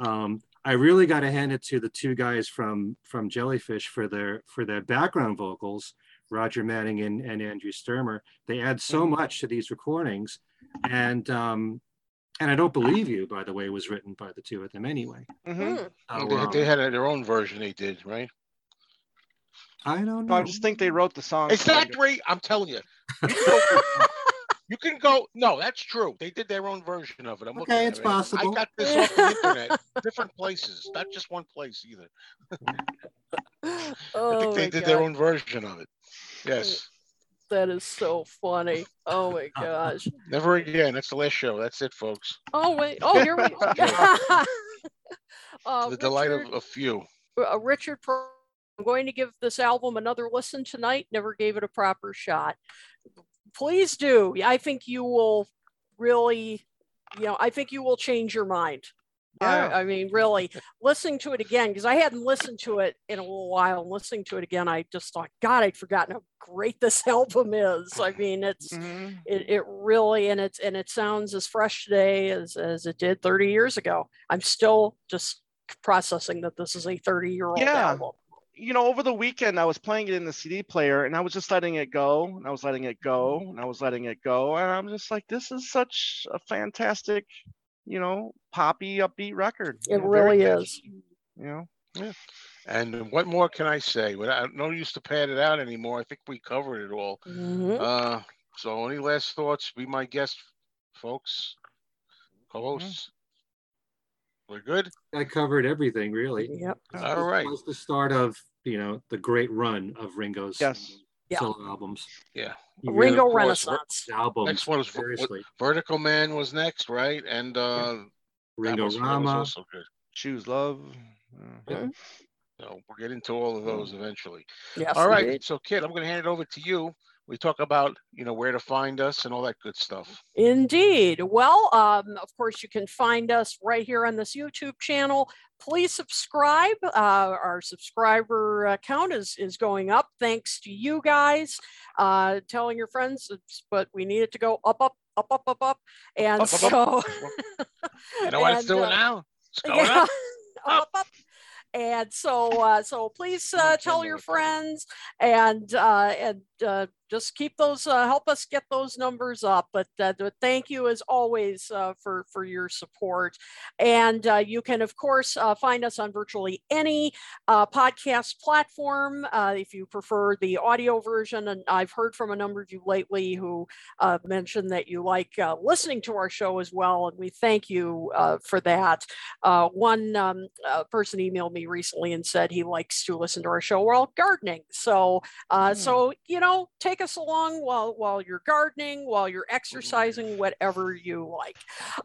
Um, I really got to hand it to the two guys from from Jellyfish for their for their background vocals, Roger Manning and, and Andrew Sturmer. They add so Mhm. much to these recordings, and um, and I don't believe you, by the way, was written by the two of them anyway. Mhm. Mm. So, they, um, they had their own version they did, right? I don't No, know. I just think they wrote the song. It's not great. I'm telling you. You can go, you can go. No, that's true. They did their own version of it. I'm Okay, it's it. possible. I got this off the internet, different places, not just one place either. I Oh think they my did their own version of it. Yes. that is so funny. Oh my gosh. Never again. That's the last show. That's it, folks. Oh wait. Oh, here we go. uh, To the delight of a few. uh, Richard, Pro- I'm going to give this album another listen tonight. Never gave it a proper shot. Please do. I think you will really, you know, I think you will change your mind. Yeah. I, I mean, really, listening to it again because I hadn't listened to it in a little while. And listening to it again, I just thought, God, I'd forgotten how great this album is. I mean, it's Mhm. it, it really and it's and it sounds as fresh today as as it did 30 years ago. I'm still just processing that this is a 30 year old Yeah. album. You know, over the weekend, I was playing it in the CD player and I was just letting it go and I was letting it go and I was letting it go. And I'm just like, this is such a fantastic, you know, poppy, upbeat record. It you know, very really catchy, is. You know, Yeah. And what more can I say? Without no use to pad it out anymore. I think we covered it all. Mhm. Uh, so any last thoughts? Be my guest, folks. Co-hosts. We're good. I covered everything really. Yep. All right. It was the start of you know the great run of Ringo's yes. Yeah. albums. Yeah. He really Ringo of course, Renaissance. albums Next one was seriously. Vertical Man was next, right? And uh, that Ringo was, Rama. also good. Choose love. uh, So we'll get into all of those eventually. Yes. All right. indeed. So, Kit, I'm going to hand it over to you. We talk about, you know, where to find us and all that good stuff. Indeed. Well, um, of course, you can find us right here on this YouTube channel. Please subscribe. Uh, our subscriber count is, is going up thanks to you guys uh, telling your friends, but we need it to go up, up, up, up, up, up. And Up, so, up. You know what it's And, doing uh, now? It's going yeah, up. up, up. And so, uh, so please uh, tell your friends and uh, and uh, just keep those uh, help us get those numbers up. But uh, thank you as always uh, for for your support. And uh, you can of course uh, find us on virtually any uh, podcast platform uh, if you prefer the audio version. And I've heard from a number of you lately who uh, mentioned that you like uh, listening to our show as well, and we thank you uh, for that. Uh, one um, uh, person emailed me recently and said he likes to listen to our show while gardening. So, uh, Hmm. so you know, know, take us along while while you're gardening, while you're exercising, whatever you like.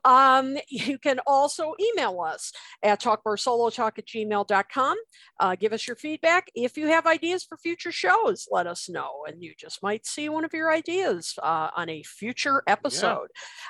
Um, you can also email us at talkmoresolotalk at gmail.com. Uh, give us your feedback. If you have ideas for future shows, let us know. And you just might see one of your ideas uh, on a future episode.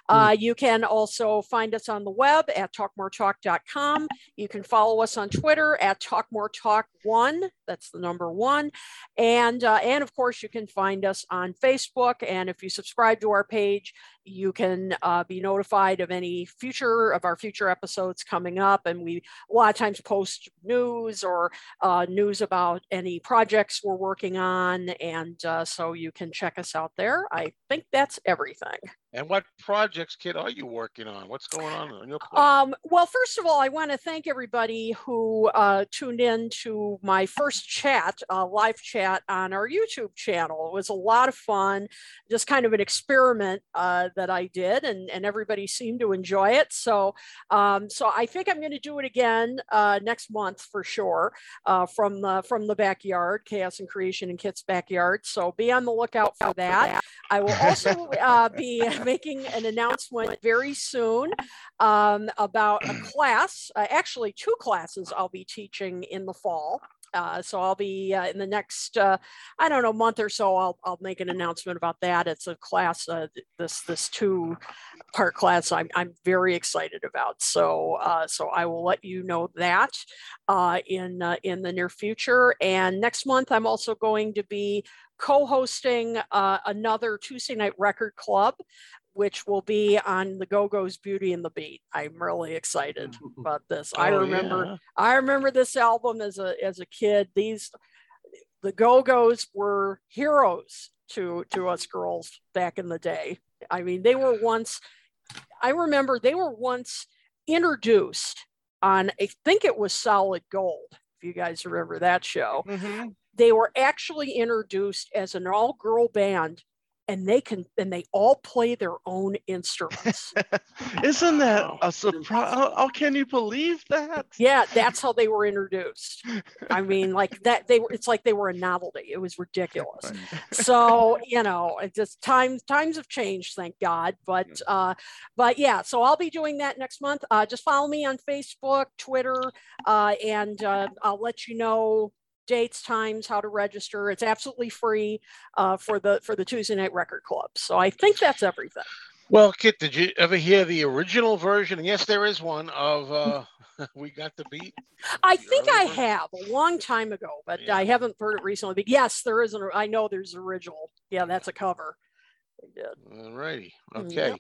Yeah. Uh, you can also find us on the web at talkmoretalk.com. You can follow us on Twitter at talkmoretalk1. That's the number one. And, uh, and of course, you can find us on Facebook. And if you subscribe to our page, you can uh, be notified of any future of our future episodes coming up. And we a lot of times post news or uh, news about any projects we're working on. And uh, so you can check us out there. I think that's everything. And what projects, Kit, are you working on? What's going on on your plate? Um, well, first of all, I want to thank everybody who uh, tuned in to my first chat, uh, live chat on our YouTube channel. It was a lot of fun, just kind of an experiment uh, that I did, and, and everybody seemed to enjoy it. So, um, so I think I'm going to do it again uh, next month for sure uh, from the from the backyard, Chaos and Creation in Kit's backyard. So be on the lookout for that. I will also uh, be making an announcement very soon um, about a class, uh, actually two classes I'll be teaching in the fall. Uh, so I'll be uh, in the next, uh, I don't know, month or so. I'll, I'll make an announcement about that. It's a class, uh, this this two part class. I'm I'm very excited about. So uh, so I will let you know that uh, in in the near future. And next month, I'm also going to be co-hosting another Tuesday night record club which will be on the Go-Go's Beauty and the Beat. I'm really excited about this. Oh, I remember yeah. I remember this album as a as a kid. These the Go-Go's were heroes to to us girls back in the day. I mean, they were once I remember they were once introduced on I think it was Solid Gold. If you guys remember that show. Mm-hmm. They were actually introduced as an all-girl band and they can and they all play their own instruments. Isn't that a surprise? How, how, can you believe that? Yeah, that's how they were introduced. I mean, like that they were it's like they were a novelty. It was ridiculous. so, you know, it just times times have changed, thank God. But uh but yeah, so I'll be doing that next month. Uh just follow me on Facebook, Twitter, uh, and uh, I'll let you know dates, times, how to register. It's absolutely free uh, for the for the Tuesday Night Record Club. So I think that's everything. Well, Kit, did you ever hear the original version? And yes, there is one of uh, "We Got the Beat." I think I version? have a long time ago, but yeah. I haven't heard it recently. But yes, there is an. I know there's original. Yeah, that's a cover. All righty. Okay. Yep.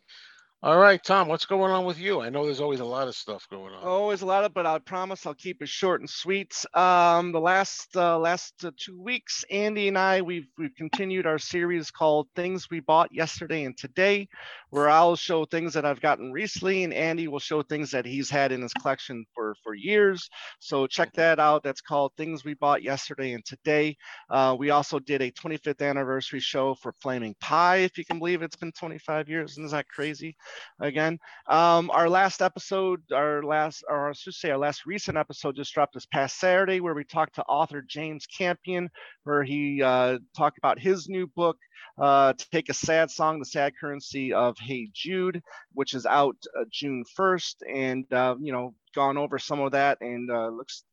All right, Tom, what's going on with you? I know there's always a lot of stuff going on. Always a lot of, but I promise I'll keep it short and sweet. Um, the last uh, last uh, two weeks, Andy and I we've we've continued our series called "Things We Bought Yesterday and Today," where I'll show things that I've gotten recently, and Andy will show things that he's had in his collection for for years. So check that out. That's called "Things We Bought Yesterday and Today." Uh, we also did a 25th anniversary show for Flaming Pie, if you can believe it's been 25 years. Isn't that crazy? Again. Um, our last episode, our last, or I should say, our last recent episode just dropped this past Saturday, where we talked to author James Campion, where he uh, talked about his new book, uh, Take a Sad Song, The Sad Currency of Hey Jude, which is out uh, June 1st. And, uh, you know, gone over some of that and uh, looks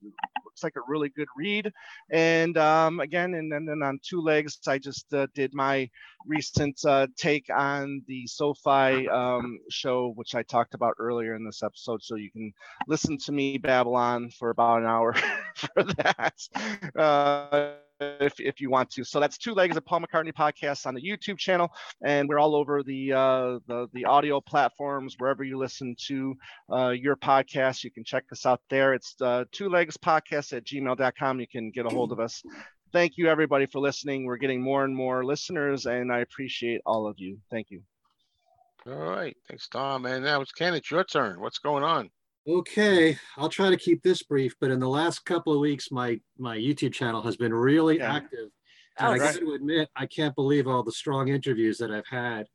looks like a really good read. And um, again, and, and, then on two legs, I just uh, did my recent uh, take on the SoFi um, show, which I talked about earlier in this episode. So you can listen to me Babylon for about an hour for that. If, if you want to. So that's two legs of Paul McCartney podcast on the YouTube channel, and we're all over the uh, the, the audio platforms wherever you listen to uh, your podcast. You can check us out there. It's uh, two legs podcast at gmail.com. You can get a hold of us. Thank you everybody for listening. We're getting more and more listeners, and I appreciate all of you. Thank you. All right, thanks, Tom. And now it's Ken. It's your turn. What's going on? Okay, I'll try to keep this brief, but in the last couple of weeks, my my YouTube channel has been really yeah. active. And oh, I got to admit, I can't believe all the strong interviews that I've had.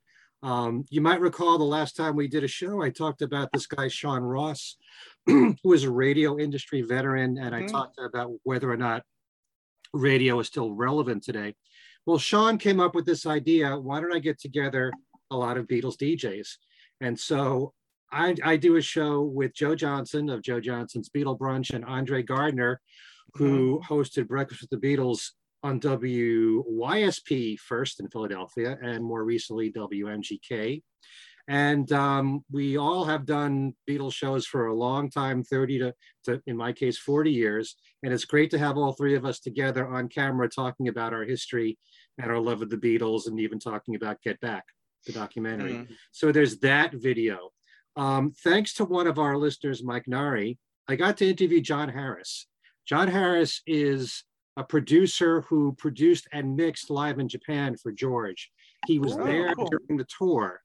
Um, you might recall the last time we did a show, I talked about this guy, Sean Ross, who is a radio industry veteran, and mm-hmm. I talked about whether or not radio is still relevant today. Well, Sean came up with this idea. Why don't I get together a lot of Beatles DJs? And so I, I do a show with Joe Johnson of Joe Johnson's Beatle Brunch and Andre Gardner, who hosted Breakfast with the Beatles on WYSP first in Philadelphia and more recently WMGK. And um, we all have done Beatles shows for a long time 30 to, to, in my case, 40 years. And it's great to have all three of us together on camera talking about our history and our love of the Beatles and even talking about Get Back, the documentary. Mhm. So there's that video. Um, thanks to one of our listeners, Mike Nari, I got to interview John Harris. John Harris is a producer who produced and mixed live in Japan for George. He was Oh, there cool. during the tour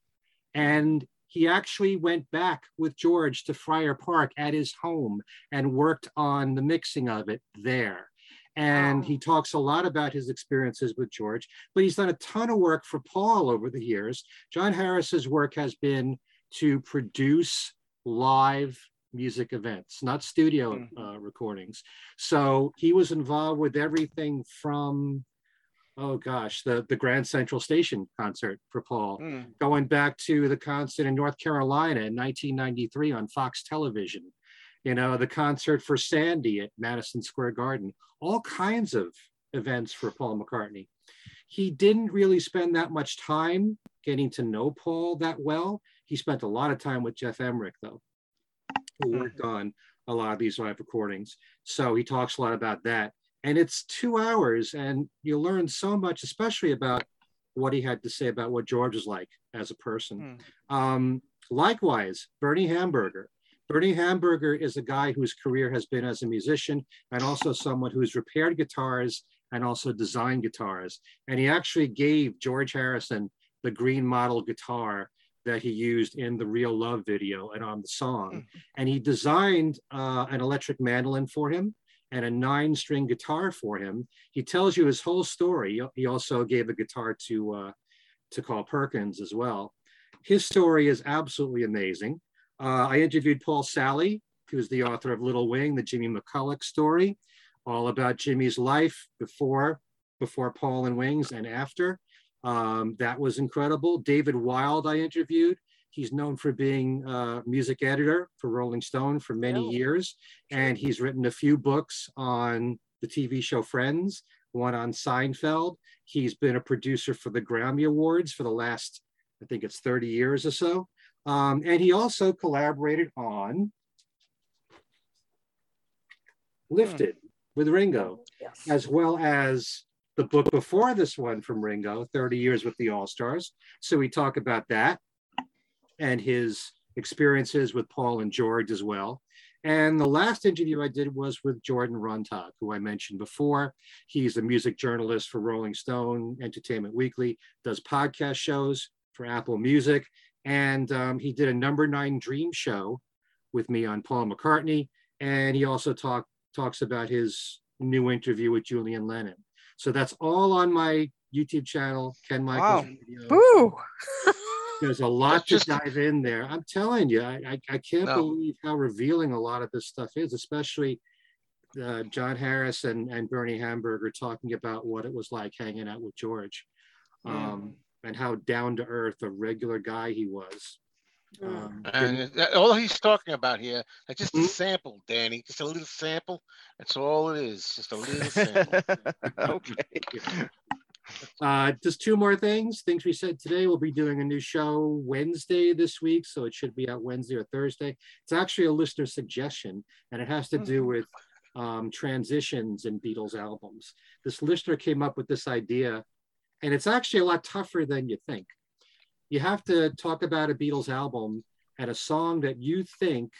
and he actually went back with George to Friar Park at his home and worked on the mixing of it there. And he talks a lot about his experiences with George, but he's done a ton of work for Paul over the years. John Harris's work has been to produce live music events, not studio Mhm. uh, recordings. So he was involved with everything from, oh gosh, the, the Grand Central Station concert for Paul, Mm. going back to the concert in North Carolina in 1993 on Fox Television, you know, the concert for Sandy at Madison Square Garden, all kinds of events for Paul McCartney. He didn't really spend that much time getting to know Paul that well. He spent a lot of time with Geoff Emerick, though, who worked on a lot of these live recordings. So he talks a lot about that. And it's two hours, and you learn so much, especially about what he had to say about what George is like as a person. Um, likewise, Bernie Hamburger. Bernie Hamburger is a guy whose career has been as a musician and also someone who's repaired guitars and also designed guitars. And he actually gave George Harrison the green model guitar that he used in the Real Love video and on the song. And he designed uh, an electric mandolin for him and a nine string guitar for him. He tells you his whole story. He also gave a guitar to, uh, to Carl Perkins as well. His story is absolutely amazing. Uh, I interviewed Paul Salley, who's the author of Little Wing, the Jimmy McCulloch story, all about Jimmy's life before, before Paul and Wings and after. Um, that was incredible. David Wild, I interviewed. He's known for being a music editor for Rolling Stone for many Oh, years, and he's written a few books on the TV show Friends, one on Seinfeld. He's been a producer for the Grammy Awards for the last, I think it's 30 years or so. Um, and he also collaborated on Lifted with Ringo, Yes. as well as the book before this one from Ringo, 30 Years with the All Stars. So we talk about that and his experiences with Paul and George as well. And the last interview I did was with Jordan Runtagh, who I mentioned before. He's a music journalist for Rolling Stone, Entertainment Weekly, does podcast shows for Apple Music, and um, he did a number nine dream show with me on Paul McCartney. And he also talk, talks about his new interview with Julian Lennon. So that's all on my YouTube channel, Ken Michaels. Wow. Ooh. There's a lot Just- to dive in there. I'm telling you, I, I, I can't No. believe how revealing a lot of this stuff is, especially uh, John Harris and, and Bernie Hamburger talking about what it was like hanging out with George um, and how down to earth, a regular guy he was. Mm. Um, And that- all he's talking about here, like just a Hmm? sample, Danny, just a little sample. That's all it is, just a little sample. okay. Uh, just two more things. Things we said today. We'll be doing a new show Wednesday this week, so it should be out Wednesday or Thursday. It's actually a listener suggestion, and it has to do with um, transitions in Beatles albums. This listener came up with this idea, and it's actually a lot tougher than you think. You have to talk about a Beatles album and a song that you think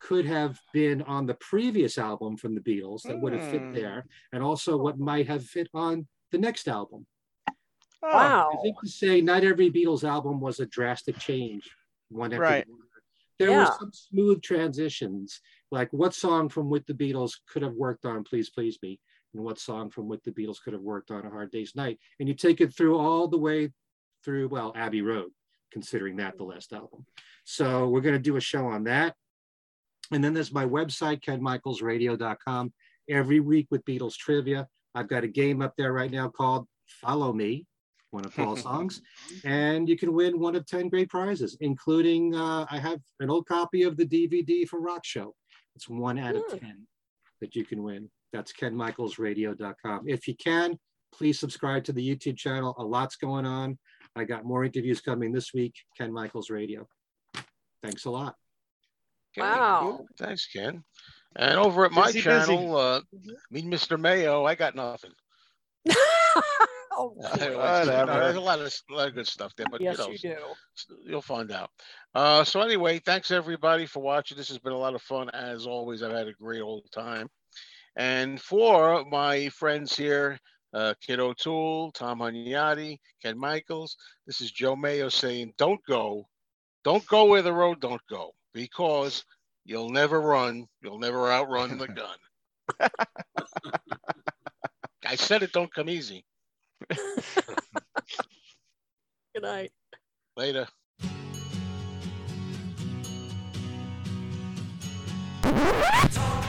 could have been on the previous album from the Beatles that would have fit Hmm. there, and also what might have fit on the next album. Oh, Wow. I think to say not every Beatles album was a drastic change. One after Right. the other. There were some smooth transitions, like what song from With the Beatles could have worked on Please Please Me, and what song from With the Beatles could have worked on A Hard Day's Night. And you take it through all the way through, well, Abbey Road, considering that the last album. So we're going to do a show on that. And then there's my website, kenmichaelsradio.com. Every week with Beatles trivia. I've got a game up there right now called Follow Me, one of Paul's songs, and you can win one of 10 great prizes, including uh, I have an old copy of the DVD for Rock Show. It's one out of Hmm. 10 that you can win. That's kenmichaelsradio.com. If you can, please subscribe to the YouTube channel. A lot's going on. I got more interviews coming this week. Ken Michaels Radio. Thanks a lot. Okay, Wow. cool. Thanks, Ken. And over at my Busy, busy. channel, uh, me, Mr. Mayo, I got nothing. oh, Uh, dear. you there's a lot of a lot of good stuff there, but yes, you, know, you do. You'll find out. Uh, so anyway, thanks everybody for watching. This has been a lot of fun as always. I've had a great old time. And for my friends here, uh, Kit O'Toole, Tom Hunyadi, Ken Michaels, this is Joe Mayo saying, "Don't go, don't go where the road don't go, because you'll never run, you'll never outrun the gun." I said it don't come easy. Good night. Later. Talk